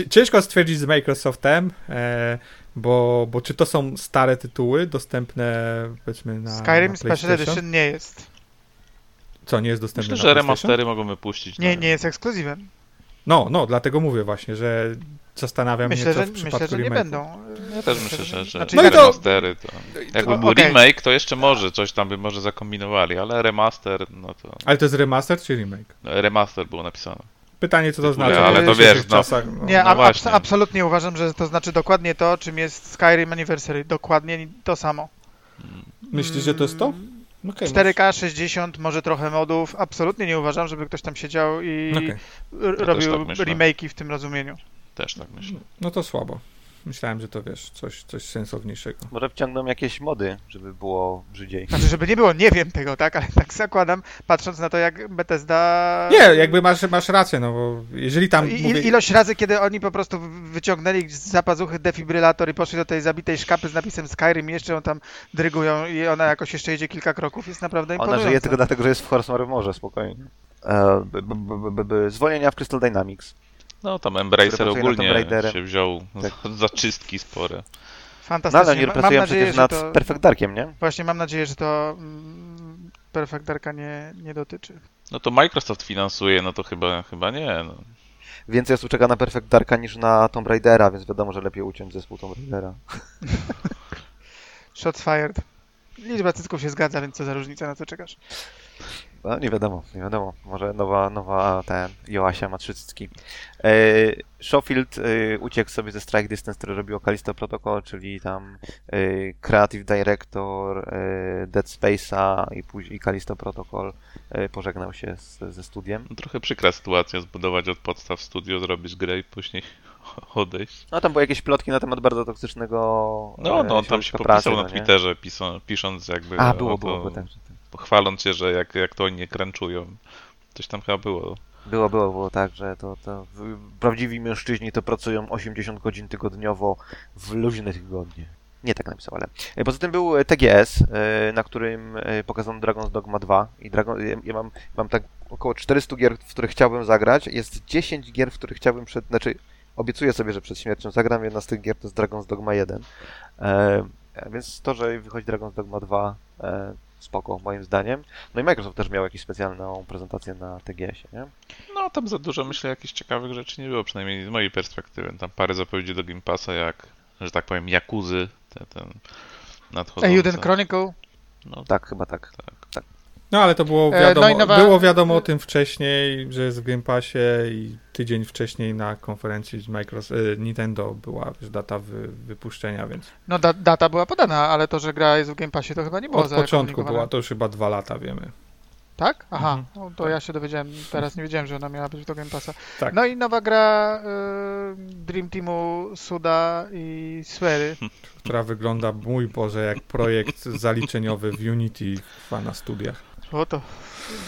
ciężko stwierdzić z Microsoftem, e, bo, bo czy to są stare tytuły dostępne powiedzmy na Skyrim na Special? Edition nie jest. Co, nie jest dostępne Myślę, na że remastery mogą wypuścić. Nie, na- nie jest ekskluzywem. No, no, dlatego mówię właśnie, że zastanawiam Myślę, mnie, co że, w myślę, przypadku że nie będą. Ja też myślę, że, że Znaczy, No remastery to... Jakby był okej. remake, to jeszcze może coś tam by może zakombinowali, ale remaster, no to... Ale to jest remaster czy remake? Remaster było napisane. Pytanie, co to znaczy. ale w to wiesz, no. czasach, no. Nie, no abs- absolutnie uważam, że to znaczy dokładnie to, czym jest Skyrim Anniversary. Dokładnie to samo. Myślisz, że to jest to? Okej, 4K, 60, może trochę modów. Absolutnie nie uważam, żeby ktoś tam siedział i też robił tak myślę. remake'i w tym rozumieniu. Też tak myślę. No to słabo. Myślałem, że to wiesz, coś, coś sensowniejszego. Może wciągną jakieś mody, żeby było brzydziej. Znaczy, żeby nie było, nie wiem tego, tak, ale tak zakładam, patrząc na to, jak Bethesda... Nie, jakby masz, masz rację, no bo jeżeli tam I, mówię, Ilość razy, kiedy oni po prostu wyciągnęli z zapazuchy defibrylator i poszli do tej zabitej szkapy z napisem Skyrim i jeszcze ją tam drygują i ona jakoś jeszcze jedzie kilka kroków, jest naprawdę Ona imponująca. żyje tylko dlatego, że jest w Horse Morze, spokojnie. E, b, b, b, b, b, zwolnienia w Crystal Dynamics. No tam Embracer ogólnie się wziął Tak. za, za czystki spore. No Fantastycznie. ale oni pracują mam nadzieję, przecież że nad to... Perfect Darkiem, nie? Właśnie mam nadzieję, że to mm, Perfect Darka nie, nie dotyczy. No to Microsoft finansuje, no to chyba, chyba nie. No. Więcej osób czeka na Perfect Darka niż na Tomb Raidera, więc wiadomo, że lepiej uciąć zespół Tomb Raidera. Shots fired. Liczba cycków się zgadza, więc co za różnica, na co czekasz? No, nie wiadomo, nie wiadomo. Może nowa, nowa ten Joasia ma trzy cycki. E, Schofield e, uciekł sobie ze Strike Distance, który robił Callisto Protocol, czyli tam e, Creative Director e, Dead Space'a i później Callisto Protocol e, pożegnał się z, ze studiem. no trochę przykra sytuacja zbudować od podstaw studio, zrobić grę i później odejść. No tam były jakieś plotki na temat bardzo toksycznego No, e, no on tam się popisał pracy, na no? Twitterze, piso, pisząc jakby A, było, było, było tak. Chwaląc się, że jak, jak to oni nie crunchują. Coś tam chyba było. Było, było, było tak, że to, to prawdziwi mężczyźni to pracują 80 godzin tygodniowo w luźne tygodnie. Nie tak napisał, ale. E, Poza tym był e, TGS, e, na którym pokazano Dragon's Dogma 2 i Dragon, ja- mam, mam tak około 400 gier, w których chciałbym zagrać. Jest 10 gier, w których chciałbym przed, znaczy obiecuję sobie, że przed śmiercią zagram. Jedna z tych gier to jest Dragon's Dogma 1. E, więc to, że wychodzi Dragon's Dogma 2, e, spoko, moim zdaniem. No i Microsoft też miał jakąś specjalną prezentację na TGS-ie, nie? No tam za dużo myślę jakichś ciekawych rzeczy nie było, przynajmniej z mojej perspektywy. Tam parę zapowiedzi do Game Passa jak, że tak powiem, Jakuzy, te, ten nadchodzące. Euden Chronicle. No Tak, chyba tak. tak. No ale to było E, wiadomo, no nowa- było wiadomo o tym wcześniej, że jest w Game Passie i tydzień wcześniej na konferencji z Microsoft, e, Nintendo była już data wy, wypuszczenia, więc No da, data była podana, ale to, że gra jest w Game Passie to chyba nie było od początku była, to już chyba dwa lata wiemy. Tak? Aha, Mhm. no, to ja się dowiedziałem, teraz nie wiedziałem, że ona miała być do Game Passa. Tak. No i nowa gra y, Dream Teamu Suda i Swery. która wygląda, mój Boże, jak projekt zaliczeniowy w Unity w na studiach. O to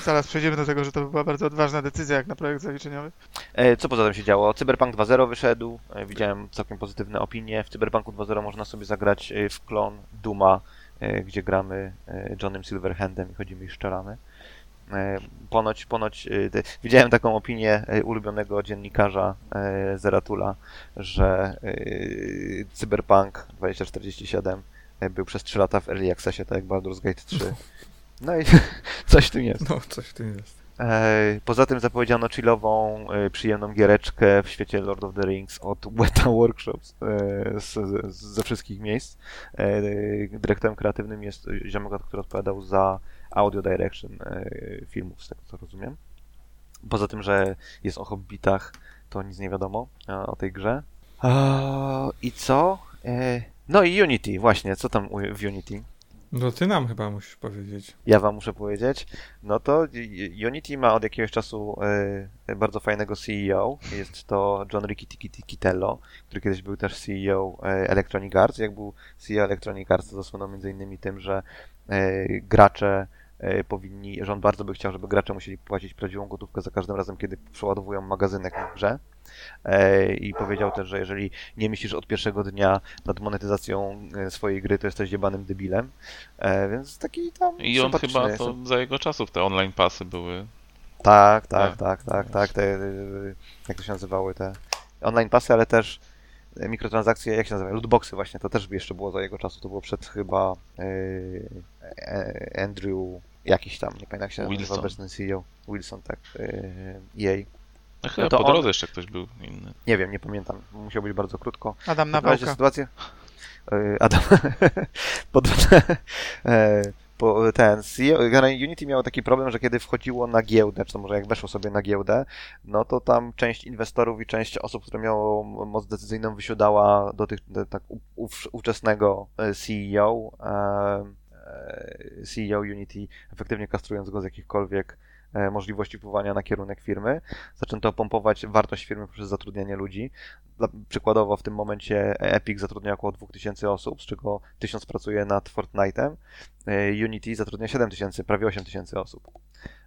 zaraz przejdziemy do tego, że to była bardzo odważna decyzja jak na projekt zaliczeniowy. E, Co poza tym się działo? Cyberpunk 2.0 wyszedł, e, widziałem całkiem pozytywne opinie. W Cyberpunku 2.0 można sobie zagrać e, w klon Duma, gdzie gramy Johnem Silverhandem i chodzimy i szczeramy. E, Ponoć, ponoć widziałem taką opinię ulubionego dziennikarza Zeratula, że Cyberpunk 2047 e, był przez 3 lata w Early Accessie, tak jak Baldur's Gate 3. No i coś w tym jest. No, coś w tym jest. Poza tym zapowiedziano chillową, e, przyjemną giereczkę w świecie Lord of the Rings od Weta Workshops e, z, z, ze wszystkich miejsc. E, Dyrektorem kreatywnym jest ziomek, który odpowiadał za audio direction filmów, z tego co rozumiem. Poza tym, że jest o hobbitach, to nic nie wiadomo o tej grze. I co? No i Unity, właśnie, co tam w Unity? No ty nam chyba musisz powiedzieć. ja wam muszę powiedzieć, no to Unity ma od jakiegoś czasu e, bardzo fajnego CEO. Jest to John Riccitello, który kiedyś był też CEO e, Electronic Arts. Jak był CEO Electronic Arts, to zasłynął między innymi tym, że e, gracze e, powinni, on bardzo by chciał, żeby gracze musieli płacić prawdziwą gotówkę za każdym razem, kiedy przeładowują magazynek w grze. E, I powiedział też, że jeżeli nie myślisz od pierwszego dnia nad monetyzacją e, swojej gry, to jesteś jebanym debilem. E, więc taki tam I on chyba to za jego czasów te online pasy były. Tak, tak, Tak. tak, tak, tak. Te, jak to się nazywały te online pasy, ale też mikrotransakcje, jak się nazywają? Lootboxy właśnie, to też jeszcze było za jego czasu. To było przed chyba Andrew jakiś tam, nie pamiętam jak się nazywa Wilson. obecny CEO. Wilson, tak. Jej. No chyba to po on- drodze jeszcze ktoś był inny. Nie wiem, nie pamiętam. Musiał być bardzo krótko. Adam każdym razie sytuację. y, Adam. pod, e, po, ten CEO, generalnie Unity miało taki problem, że kiedy wchodziło na giełdę, czy to może jak weszło sobie na giełdę, no to tam część inwestorów i część osób, które miało moc decyzyjną, wysiadała do tych tak ów- ówczesnego e, CEO, e, e, CEO Unity, efektywnie kastrując go z jakichkolwiek e, możliwości wpływania na kierunek firmy. Zaczęto pompować wartość firmy poprzez zatrudnianie ludzi. Przykładowo w tym momencie Epic zatrudnia około 2000 osób, z czego 1000 pracuje nad Fortnite'em. E, Unity zatrudnia 7000, prawie 8000 osób.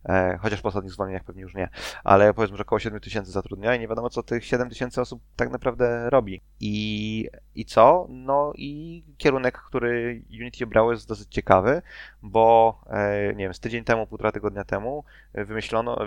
E, Chociaż po ostatnich zwolnieniach pewnie już nie. Ale powiedzmy, że około 7000 zatrudnia i nie wiadomo, co tych 7000 osób tak naprawdę robi. I, I co? No i kierunek, który Unity obrało jest dosyć ciekawy, bo e, nie wiem, z tydzień temu, półtora tygodnia temu wymyślono,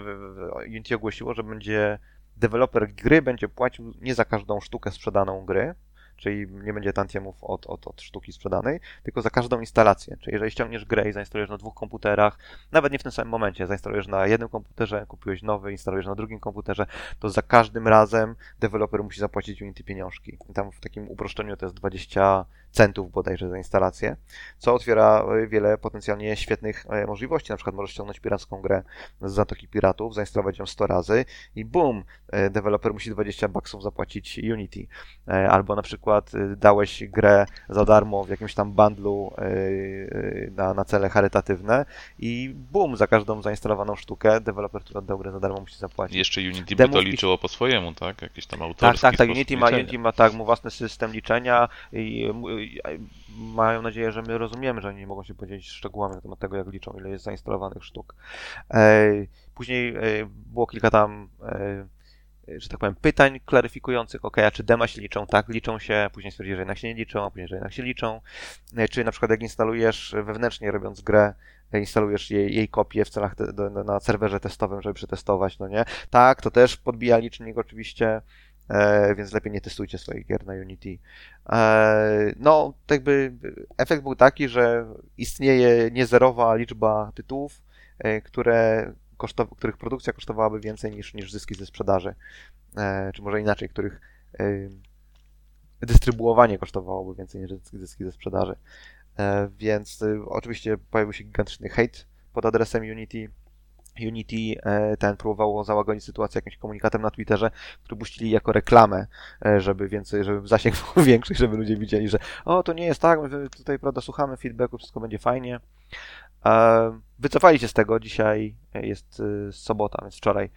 Unity ogłosiło, że będzie deweloper gry będzie płacił nie za każdą sztukę sprzedaną gry, czyli nie będzie tantiemów od, od, od sztuki sprzedanej, tylko za każdą instalację. Czyli jeżeli ściągniesz grę i zainstalujesz na dwóch komputerach, nawet nie w tym samym momencie, zainstalujesz na jednym komputerze, kupiłeś nowy, instalujesz na drugim komputerze, to za każdym razem deweloper musi zapłacić Unity pieniążki. I tam w takim uproszczeniu to jest 20 centów bodajże za instalację, co otwiera e, wiele potencjalnie świetnych e, możliwości. Na przykład możesz ściągnąć piracką grę z Zatoki Piratów, zainstalować ją 100 razy i bum, e, deweloper musi 20 baksów zapłacić Unity. Albo na przykład dałeś grę za darmo w jakimś tam bundlu na, na cele charytatywne i bum, za każdą zainstalowaną sztukę deweloper, który oddał grę za darmo musi zapłacić. Jeszcze Unity by to liczyło po swojemu, tak? Jakiś tam Tak, autorski tak, tak. sposób Unity ma, liczenia. Unity ma tak, mu własny system liczenia i mają nadzieję, że my rozumiemy, że oni nie mogą się podzielić szczegółami na temat tego, jak liczą, ile jest zainstalowanych sztuk. Później było kilka tam, że tak powiem, pytań klaryfikujących, ok, a czy dema się liczą? Tak, liczą się, później stwierdzili, że jednak się nie liczą, a później, że jednak się liczą. Czy na przykład jak instalujesz wewnętrznie, robiąc grę, instalujesz jej, jej kopię w celach te, na serwerze testowym, żeby przetestować, no nie? Tak, to też podbija licznik oczywiście, więc lepiej nie testujcie swoich gier na Unity. E, no, to jakby efekt był taki, że istnieje niezerowa liczba tytułów, e, które kosztow- których produkcja kosztowałaby więcej niż, niż zyski ze sprzedaży. E, czy może inaczej, których e, dystrybuowanie kosztowałoby więcej niż zyski- ze sprzedaży. E, więc e, oczywiście pojawił się gigantyczny hejt pod adresem Unity Unity e, ten próbowało załagodzić sytuację jakimś komunikatem na Twitterze, który puścili jako reklamę, e, żeby więcej, żeby zasięg był większy, żeby ludzie widzieli, że o, to nie jest tak, my tutaj, prawda, słuchamy feedbacku, wszystko będzie fajnie. E, wycofali się z tego, dzisiaj jest sobota, więc wczoraj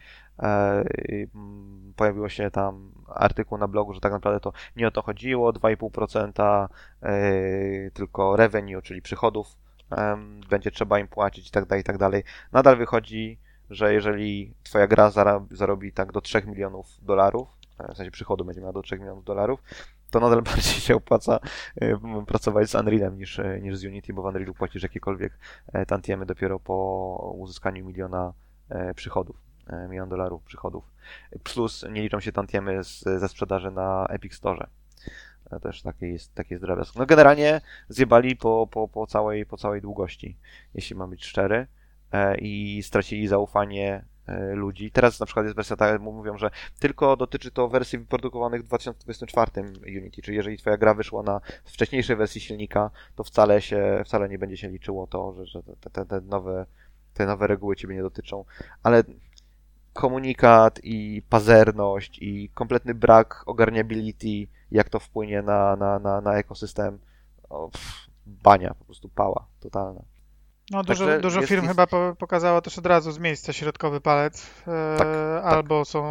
pojawiło się tam artykuł na blogu, że tak naprawdę to nie o to chodziło, 2,5% tylko revenue, czyli przychodów będzie trzeba im płacić i tak dalej, i tak dalej. Nadal wychodzi, że jeżeli twoja gra zarobi, tak do 3 milionów dolarów, e, w sensie przychodu będzie miała do 3 milionów dolarów, to nadal bardziej się opłaca e, pracować z Unrealem niż, e, niż z Unity, bo w Unrealu płacisz jakiekolwiek tantiemy dopiero po uzyskaniu miliona przychodów, milion dolarów przychodów. Plus nie liczą się tantiemy z, ze sprzedaży na Epic Store. Też taki jest, taki jest drobiazg. No generalnie zjebali po, po, po, całej, po całej długości, jeśli mam być szczery, e, i stracili zaufanie e, ludzi. Teraz na przykład jest wersja taka, mówią, że tylko dotyczy to wersji wyprodukowanych w 2024 Unity, czyli jeżeli twoja gra wyszła na wcześniejszej wersji silnika, to wcale się, wcale nie będzie się liczyło to, że, że te, te, te nowe te nowe reguły ciebie nie dotyczą, ale komunikat i pazerność i kompletny brak ogarniability, jak to wpłynie na, na, na, na ekosystem, o, pff, bania, po prostu pała totalna. No, dużo, Także dużo firm jest... chyba pokazało też od razu z miejsca środkowy palec. E, tak, tak. albo tak. są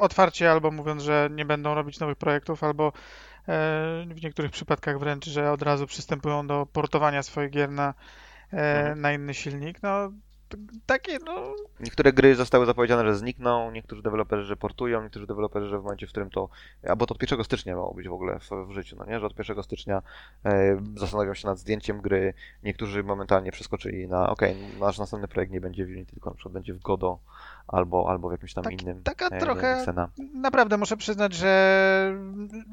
otwarcie, albo mówiąc, że nie będą robić nowych projektów, albo e, w niektórych przypadkach wręcz, że od razu przystępują do portowania swoich gier na, e, mhm. na inny silnik. No, takie, no... Niektóre gry zostały zapowiedziane, że znikną, niektórzy deweloperzy reportują, niektórzy deweloperzy, że w momencie, w którym to... Albo to od 1 stycznia miało być w ogóle w, w życiu, no nie? Że od 1 stycznia e, zastanawiam się nad zdjęciem gry, niektórzy momentalnie przeskoczyli na ok, nasz następny projekt nie będzie w Unity, tylko na przykład będzie w Godo, albo, albo w jakimś tam tak, innym. Taka e, trochę. Naprawdę muszę przyznać, że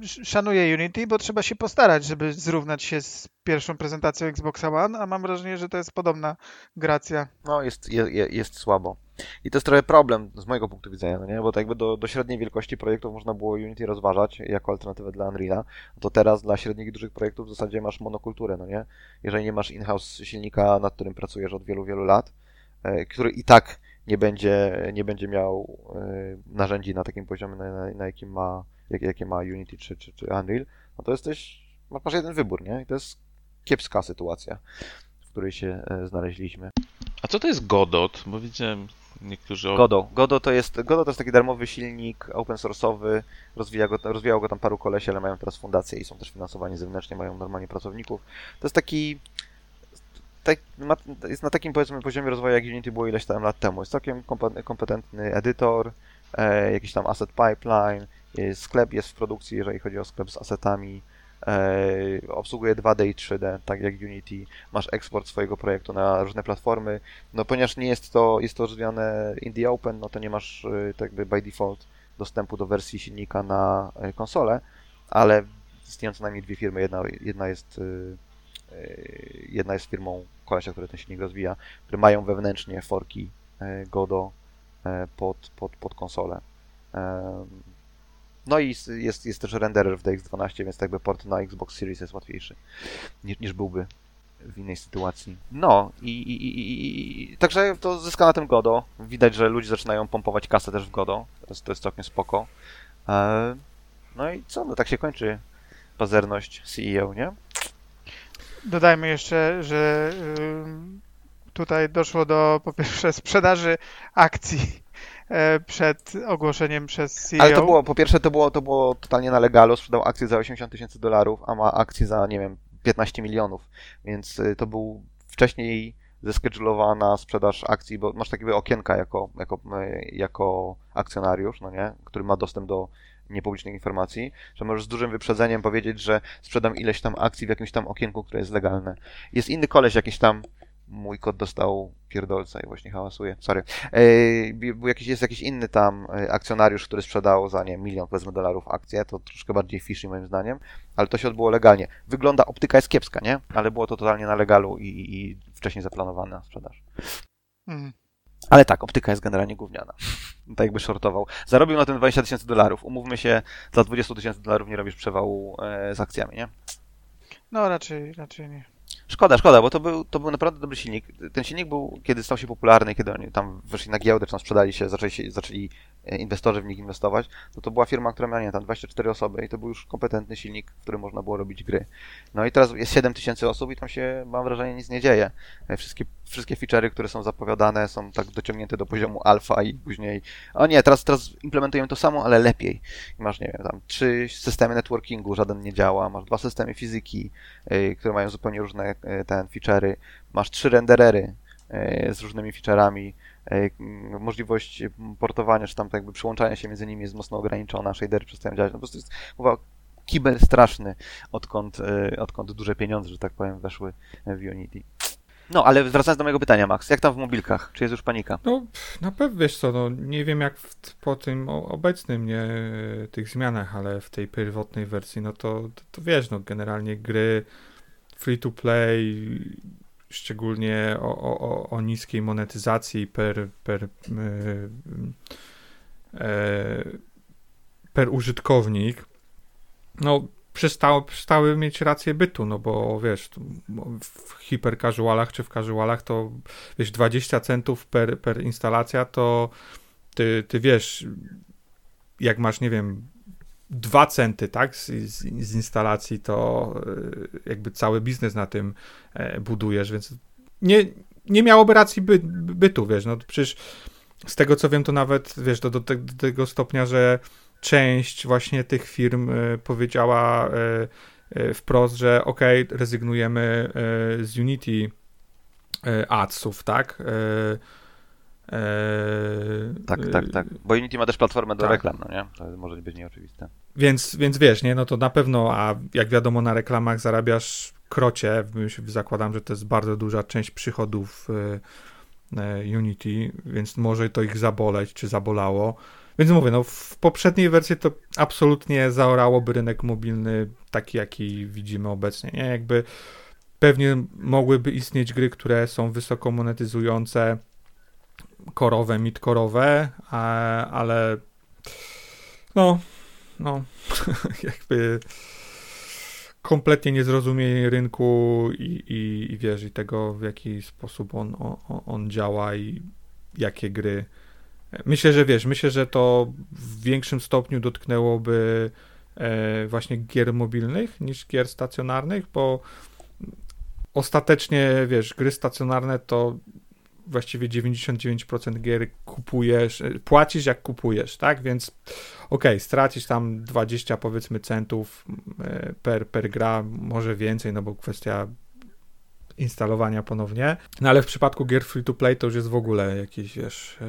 szanuję Unity, bo trzeba się postarać, żeby zrównać się z pierwszą prezentacją Xbox One, a mam wrażenie, że to jest podobna gracja. No, jest, jest, jest słabo. I to jest trochę problem z mojego punktu widzenia, no nie? bo tak jakby do, do średniej wielkości projektów można było Unity rozważać jako alternatywę dla Unreala, to teraz dla średnich i dużych projektów w zasadzie masz monokulturę, no nie? Jeżeli nie masz in-house silnika, nad którym pracujesz od wielu, wielu lat, e, który i tak nie będzie, nie będzie miał y, narzędzi na takim poziomie, na, na, na jakim ma, jak, jakie ma Unity czy, czy, czy Unreal, no to jesteś, masz jeden wybór, nie? I to jest kiepska sytuacja, w której się e, znaleźliśmy. A co to jest Godot? Bo widziałem niektórzy... Godot. Godot to jest, Godot to jest taki darmowy silnik open source'owy, rozwija go, rozwijało go tam paru kolesi, ale mają teraz fundację i są też finansowani zewnętrznie, mają normalnie pracowników. To jest taki tak, jest na takim powiedzmy poziomie rozwoju, jak Unity było ileś tam lat temu. Jest całkiem kompetentny edytor, e, jakiś tam asset pipeline, sklep jest w produkcji, jeżeli chodzi o sklep z assetami, e, obsługuje 2D i 3D, tak jak Unity, masz eksport swojego projektu na różne platformy, no ponieważ nie jest to, jest to rozwijane in the open, no to nie masz e, tak jakby by default dostępu do wersji silnika na e, konsolę, ale istnieją co najmniej dwie firmy, jedna, jedna jest E, jedna jest firmą kolesia, który ten silnik rozwija, które mają wewnętrznie forki e, Godo e, pod, pod, pod konsolę. No i jest, jest też renderer w DX12, więc jakby port na Xbox Series jest łatwiejszy niż, niż byłby w innej sytuacji. No i, i, i, i, także to zyska na tym Godo. Widać, że ludzie zaczynają pompować kasę też w Godo. To jest, to jest całkiem spoko. No i co? No tak się kończy pazerność CEO, nie? Dodajmy jeszcze, że tutaj doszło do po pierwsze sprzedaży akcji e, przed ogłoszeniem przez CEO. Ale to było, po pierwsze to było, to było totalnie na legalu, sprzedał akcję za 80 tysięcy dolarów, a ma akcję za, nie wiem, 15 milionów, więc y, to był wcześniej zeskedulowana sprzedaż akcji, bo masz takiego okienka jako, jako, e, jako akcjonariusz, no nie, który ma dostęp do niepublicznych informacji, że możesz z dużym wyprzedzeniem powiedzieć, że sprzedam ileś tam akcji w jakimś tam okienku, które jest legalne. Jest inny koleś jakiś tam, mój kot dostał pierdolca i właśnie hałasuje, sorry. Yy, jakiś, jest jakiś inny tam e, akcjonariusz, który sprzedał za, nie milion powiedzmy dolarów akcję, to troszkę bardziej fishy moim zdaniem, ale to się odbyło legalnie. Wygląda, optyka jest kiepska, nie? Ale było to totalnie na legalu i, i wcześniej zaplanowana sprzedaż. Mhm. Ale tak, optyka jest generalnie gówniana. tak jakby shortował. Zarobił na tym 20 tysięcy dolarów. Umówmy się, za 20 tysięcy dolarów nie robisz przewału e, z akcjami, nie? No raczej, raczej nie. Szkoda, szkoda, bo to był, to był naprawdę dobry silnik. Ten silnik był, kiedy stał się popularny, kiedy oni tam weszli na giełdę, czy tam sprzedali się, zaczęli, się, zaczęli e, inwestorzy w nich inwestować, to to była firma, która miała, nie tam 24 osoby i to był już kompetentny silnik, w którym można było robić gry. No i teraz jest 7 tysięcy osób i tam się, mam wrażenie, nic nie dzieje. E, Wszystkie, wszystkie feature'y, które są zapowiadane, są tak dociągnięte do poziomu alfa i później, o nie, teraz, teraz implementujemy to samo, ale lepiej. I masz, nie wiem, tam trzy systemy networkingu, żaden nie działa, masz dwa systemy fizyki, y, które mają zupełnie różne y, ten feature'y, masz trzy renderery y, z różnymi feature'ami, y, możliwość portowania, czy tam tak jakby przyłączania się między nimi jest mocno ograniczona, shadery przestają działać, no po prostu jest, mówię, kibel straszny, odkąd, odkąd duże pieniądze, że tak powiem, weszły w Unity. No, ale wracając do mojego pytania, Max, jak tam w mobilkach? Czy jest już panika? No, na pewno, wiesz co, no, nie wiem jak w, po tym obecnym, nie, tych zmianach, ale w tej pierwotnej wersji, no to, to, to wiesz, no, generalnie gry free to play, szczególnie o, o, o, niskiej monetyzacji per, per, yy, e, per użytkownik, no, przestały, przestały mieć rację bytu, no bo wiesz, w hipercasualach czy w casualach to wiesz, 20 centów per, per instalacja, to ty, ty wiesz, jak masz, nie wiem, 2 centy, tak, z, z, z instalacji, to y, jakby cały biznes na tym e, budujesz, więc nie, nie miałoby racji by, bytu, wiesz, no przecież z tego co wiem, to nawet, wiesz, do, do, do tego stopnia, że część właśnie tych firm e, powiedziała e, e, wprost, że ok, rezygnujemy z Unity adsów, tak? E, e, Tak, tak, tak. Bo Unity ma też platformę do tak. reklam, no nie? To może być nieoczywiste. Więc, więc wiesz, nie, no to na pewno, a jak wiadomo, na reklamach zarabiasz krocie. Zakładam, że to jest bardzo duża część przychodów Unity, więc może to ich zaboleć, czy zabolało. Więc mówię, no w poprzedniej wersji to absolutnie zaorałoby rynek mobilny taki, jaki widzimy obecnie, nie? Jakby pewnie mogłyby istnieć gry, które są wysoko monetyzujące, korowe, midkorowe, ale no, no, jakby kompletnie niezrozumienie rynku i, i, i wiesz, tego w jaki sposób on, on, on działa i jakie gry. Myślę, że wiesz, myślę, że to w większym stopniu dotknęłoby e, właśnie gier mobilnych niż gier stacjonarnych, bo ostatecznie, wiesz, gry stacjonarne to właściwie 99% gier kupujesz, e, płacisz jak kupujesz, tak? Więc okej, stracisz tam 20 powiedzmy centów e, per, per gra, może więcej, no bo kwestia instalowania ponownie. No ale w przypadku gier free to play to już jest w ogóle jakiś, wiesz, e,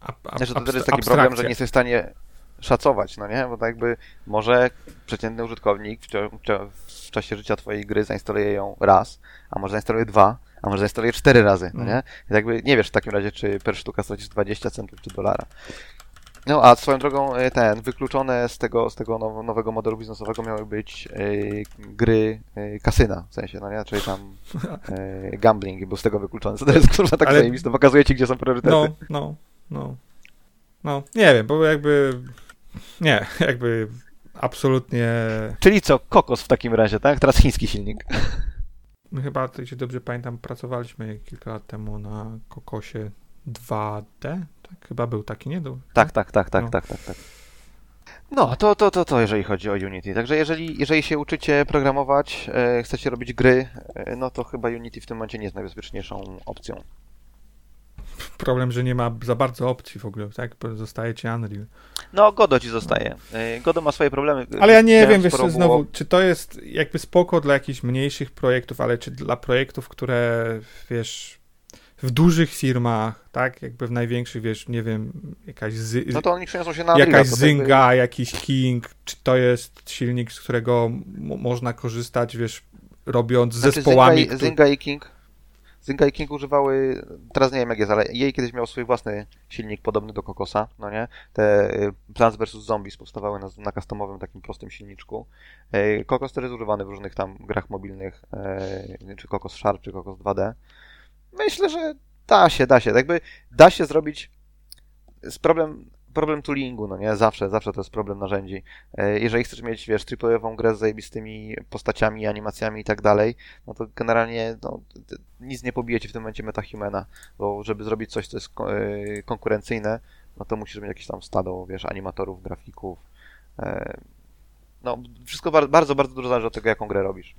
ab, ab, Znaczy, to też jest taki problem, że abstrakcja. nie jesteś w stanie szacować, no nie? Bo tak jakby może przeciętny użytkownik w, w, czasie życia twojej gry zainstaluje ją raz, a może zainstaluje dwa, a może zainstaluje cztery razy, no nie? Mhm. I jakby nie wiesz w takim razie, czy per sztuka stracisz 20 centów czy dolara. No a swoją drogą e, ten, wykluczone z tego, z tego now- nowego modelu biznesowego miały być e, gry e, kasyna, w sensie, no nie? Czyli tam e, gambling był z tego wykluczony. Co to jest kurwa tak Ale- zajebiste, pokazuje ci, gdzie są priorytety. No, no, no. No, nie wiem, bo jakby. Nie, jakby absolutnie. Czyli co, kokos w takim razie, tak? Teraz chiński silnik. My chyba, jeśli dobrze pamiętam, pracowaliśmy kilka lat temu na Kokosie 2D. Tak, chyba był taki, nie? Był- Tak, tak, tak, tak, No. tak, tak, tak. No, to, to, to, to jeżeli chodzi o Unity. Także jeżeli, jeżeli się uczycie programować, e, chcecie robić gry, e, no to chyba Unity w tym momencie nie jest najbezpieczniejszą opcją. Problem, że nie ma za bardzo opcji w ogóle, tak? Zostaje ci Unreal. No, Godo ci zostaje. E, Godo ma swoje problemy. Ale ja nie wiem, wiesz było- znowu, czy to jest jakby spoko dla jakichś mniejszych projektów, ale czy dla projektów, które, wiesz, w dużych firmach, tak? Jakby w największych, wiesz, nie wiem, jakaś zy- No to oni przeniosą się na jakaś Zynga, jakiś King, czy to jest silnik, z którego można korzystać, wiesz, robiąc Znaczy, zespołami, Zynga i, którzy- Zynga i King. Zynga i King używały, teraz nie wiem jak jest, ale jej kiedyś miał swój własny silnik podobny do Kokosa, no nie? Te y, Plants vs. Zombies powstawały na, na customowym takim prostym silniczku. Y, Kokos też jest używany w różnych tam grach mobilnych, y, czy Kokos Sharp, czy Kokos 2D. Myślę, że da się, da się. Jakby da się zrobić z problem problem toolingu, no nie? Zawsze, zawsze to jest problem narzędzi. E, Jeżeli chcesz mieć, wiesz, triplową grę z zajebistymi postaciami, animacjami i tak dalej, no to generalnie no, nic nie pobije ci w tym momencie metahumana, bo żeby zrobić coś, co jest e, konkurencyjne, no to musisz mieć jakieś tam stado, wiesz, animatorów, grafików. E, No, wszystko bar- bardzo, bardzo dużo zależy od tego, jaką grę robisz.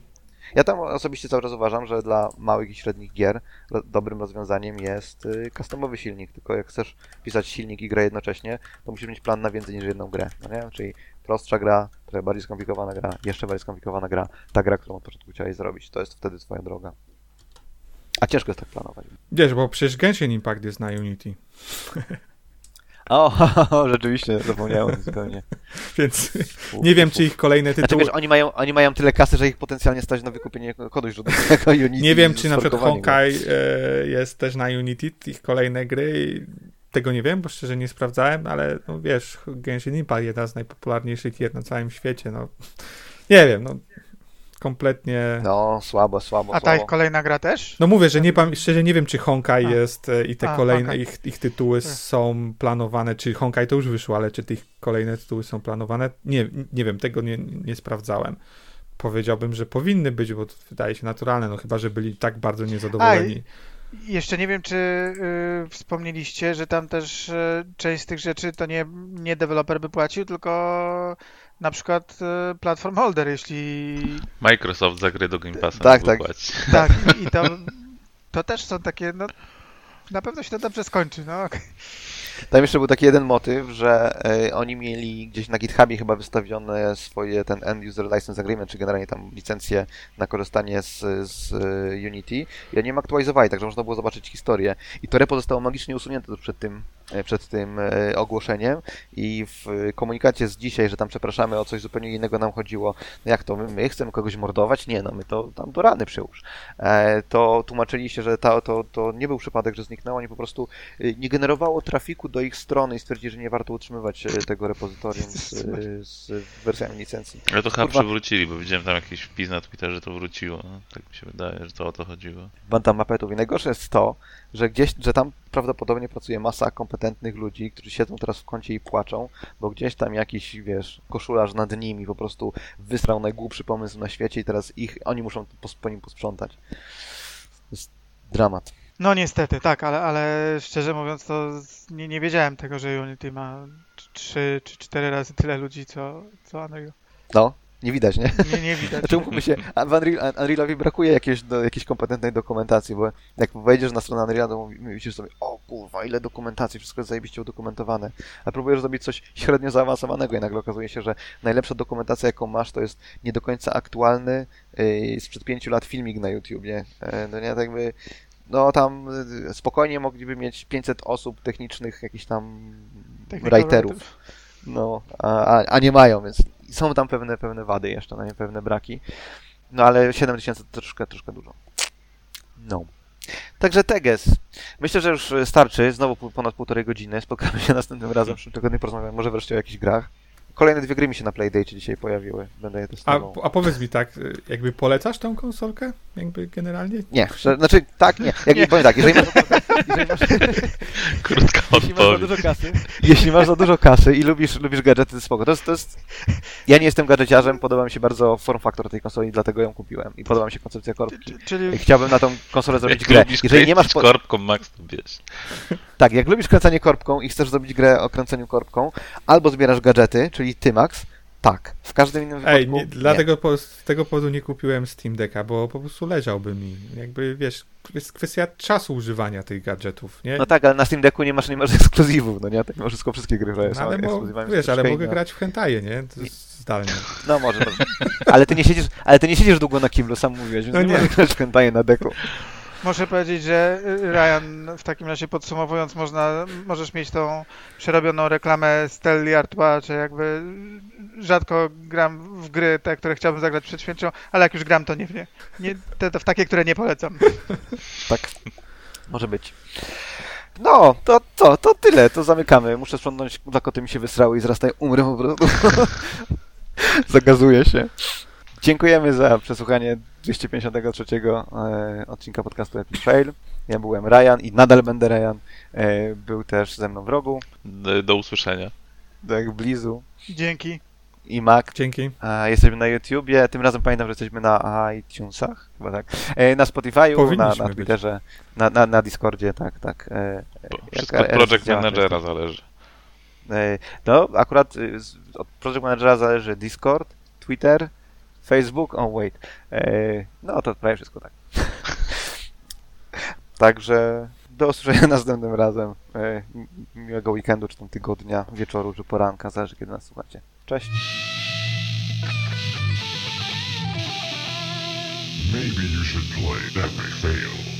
Ja tam osobiście cały czas uważam, że dla małych i średnich gier dobrym rozwiązaniem jest y, customowy silnik, tylko jak chcesz pisać silnik i grę jednocześnie, to musisz mieć plan na więcej niż jedną grę, no nie? Czyli prostsza gra, trochę bardziej skomplikowana gra, jeszcze bardziej skomplikowana gra, ta gra, którą od początku chciałeś zrobić, to jest wtedy twoja droga. A ciężko jest tak planować. Wiesz, bo przecież Genshin Impact jest na Unity, O, rzeczywiście, zapomniałem zupełnie. więc nie wiem, czy ich kolejne Znaczy, tytuły... wiesz, oni mają, oni mają tyle kasy, że ich potencjalnie stać na wykupienie kodu źródłowego Unity. Nie wiem, czy na przykład sforkowanie go. Honkai e, jest też na Unity, ich kolejne gry. Tego nie wiem, bo szczerze nie sprawdzałem, ale no wiesz, Genshin Impact, jedna z najpopularniejszych gier na całym świecie, no nie wiem, no kompletnie... No, No, słabo, słabo, A ta słabo. ich kolejna gra też? mówię, że nie pam- szczerze nie wiem, czy Honkai A. jest e, i te A, kolejne ich, ich tytuły Tak. są planowane, czy Honkai to już wyszło, ale czy tych kolejne tytuły są planowane? Nie, nie wiem, tego nie, nie sprawdzałem. Powiedziałbym, że powinny być, bo to wydaje się naturalne, no chyba, że byli tak bardzo niezadowoleni. Jeszcze nie wiem, czy y, wspomnieliście, że tam też y, część z tych rzeczy to nie, nie deweloper by płacił, tylko na przykład y, platform holder, jeśli Microsoft za gry do Game Passa Tak, tak. płacić. tak, i, i to, to też są takie, no na pewno się to dobrze skończy, no okej. Tam jeszcze był taki jeden motyw, że e, oni mieli gdzieś na GitHubie chyba wystawione swoje ten End User License Agreement, czy generalnie tam licencję na korzystanie z, z e, Unity i oni ją aktualizowali, także można było zobaczyć historię. I to repo zostało magicznie usunięte przed tym, e, przed tym e, ogłoszeniem i w komunikacie z dzisiaj, że tam przepraszamy o coś zupełnie innego nam chodziło. No jak to, my, my chcemy kogoś mordować? Nie, no my to tam do rany przyłóż. E, to tłumaczyli się, że ta, to, to nie był przypadek, że zniknęło, oni po prostu nie generowało trafiku do ich strony i stwierdzili, że nie warto utrzymywać e, tego repozytorium z, e, z wersjami licencji. Ale to chyba Kurwa. przywrócili, bo widziałem tam jakiś wpis na Twitterze, że to wróciło. No, tak mi się wydaje, że to o to chodziło. Banta mapetów. I najgorsze jest to, że gdzieś, że tam prawdopodobnie pracuje masa kompetentnych ludzi, którzy siedzą teraz w kącie i płaczą, bo gdzieś tam jakiś, wiesz, koszularz nad nimi po prostu wysrał najgłupszy pomysł na świecie i teraz ich, oni muszą po nim posprzątać. To jest dramat. No niestety, tak, ale, ale szczerze mówiąc to nie, nie wiedziałem tego, że Unity ma 3 czy 4 razy tyle ludzi, co, co Unreal. No, nie widać, nie? Nie, nie widać. Znaczy, umówmy się, w Unreal, Unrealowi brakuje jakiejś, do, jakiejś kompetentnej dokumentacji, bo jak wejdziesz na stronę Unreala, to myślisz sobie, o kurwa, ile dokumentacji, wszystko jest zajebiście udokumentowane. A próbujesz zrobić coś średnio zaawansowanego i nagle okazuje się, że najlepsza dokumentacja, jaką masz, to jest nie do końca aktualny yy, sprzed pięciu lat filmik na YouTubie. Yy, no nie, tak jakby, no tam yy, spokojnie mogliby mieć 500 osób technicznych, jakichś tam writerów. No, a, a nie mają, więc są tam pewne, pewne wady jeszcze, no nie, pewne braki. No ale 7000 to troszkę, troszkę dużo. No. Także Teges. Myślę, że już starczy. Znowu ponad półtorej godziny. Spotkamy się następnym razem. W przyszłym tygodniu porozmawiamy może wreszcie o jakichś grach. Kolejne dwie gry mi się na Playdate dzisiaj pojawiły. Będę je A, testował. a powiedz mi tak, jakby polecasz tą konsolkę? Jakby generalnie? Nie, znaczy tak, nie. Jak, Nie. Powiem tak, jeżeli masz, jeżeli masz, Krótka jeśli masz za odpowiedź. dużo kasy, jeśli masz za dużo kasy i lubisz, lubisz gadżety, to spoko. To jest, to jest... Ja nie jestem gadżeciarzem, podoba mi się bardzo form factor tej konsoli, dlatego ją kupiłem. I podoba mi się koncepcja korbki. Czyli Chciałbym na tą konsolę zrobić Jak grę. lubisz Jeżeli nie masz... Po... korbką, Max, to wiesz. Tak, jak lubisz kręcenie korbką i chcesz zrobić grę o kręceniu korbką, albo zbierasz gadżety, czyli Tymax, tak. W każdym innym wypadku Ej, nie, dlatego po, z tego powodu nie kupiłem Steam Decka, bo po prostu leżałby mi. Jakby, wiesz, jest kwestia czasu używania tych gadżetów, nie? No tak, ale na Steam Decku nie masz, nie masz ekskluzywów, no nie? Tak mimo wszystko wszystkie gry które No, ale mo, wiesz, ale mogę grać w hentaje, nie? To jest zdalnie. No może, może. Ale ty nie siedzisz, ale ty nie siedzisz długo na kiblu, sam mówiłeś, więc No nie nie. możesz grać w hentaje na deku. Muszę powiedzieć, że y, Ryan, w takim razie podsumowując, można, możesz mieć tą przerobioną reklamę Stelli Artois, czy jakby rzadko gram w gry te, które chciałbym zagrać przed śmiercią, ale jak już gram, to nie w nie. nie te, to w takie, które nie polecam. Tak. Może być. No, to co, to tyle, to zamykamy. Muszę sprzątnąć, dwa koty mi się wysrały i zrastają, umrę po prostu. Zagazuję się. Dziękujemy za przesłuchanie 253 e, odcinka podcastu Epic Fail. Ja byłem Ryan i nadal będę Ryan. E, był też ze mną w rogu. D- Do usłyszenia. Tak, Blizu Dzięki. i Mac. Dzięki. A, jesteśmy na YouTubie, tym razem pamiętam, że jesteśmy na iTunesach, chyba tak. E, na Spotify'u, na, na. Twitterze, na, na, na Discordzie, tak, tak. Wszystko od Project Managera zależy. No, akurat y, od Project Managera zależy Discord, Twitter, Facebook, oh wait. E, No, to prawie wszystko tak. Także do usłyszenia następnym razem. E, Miłego weekendu, czy tam tygodnia, wieczoru, czy poranka, zależy kiedy nas słuchacie. Cześć. Maybe you should play Fail.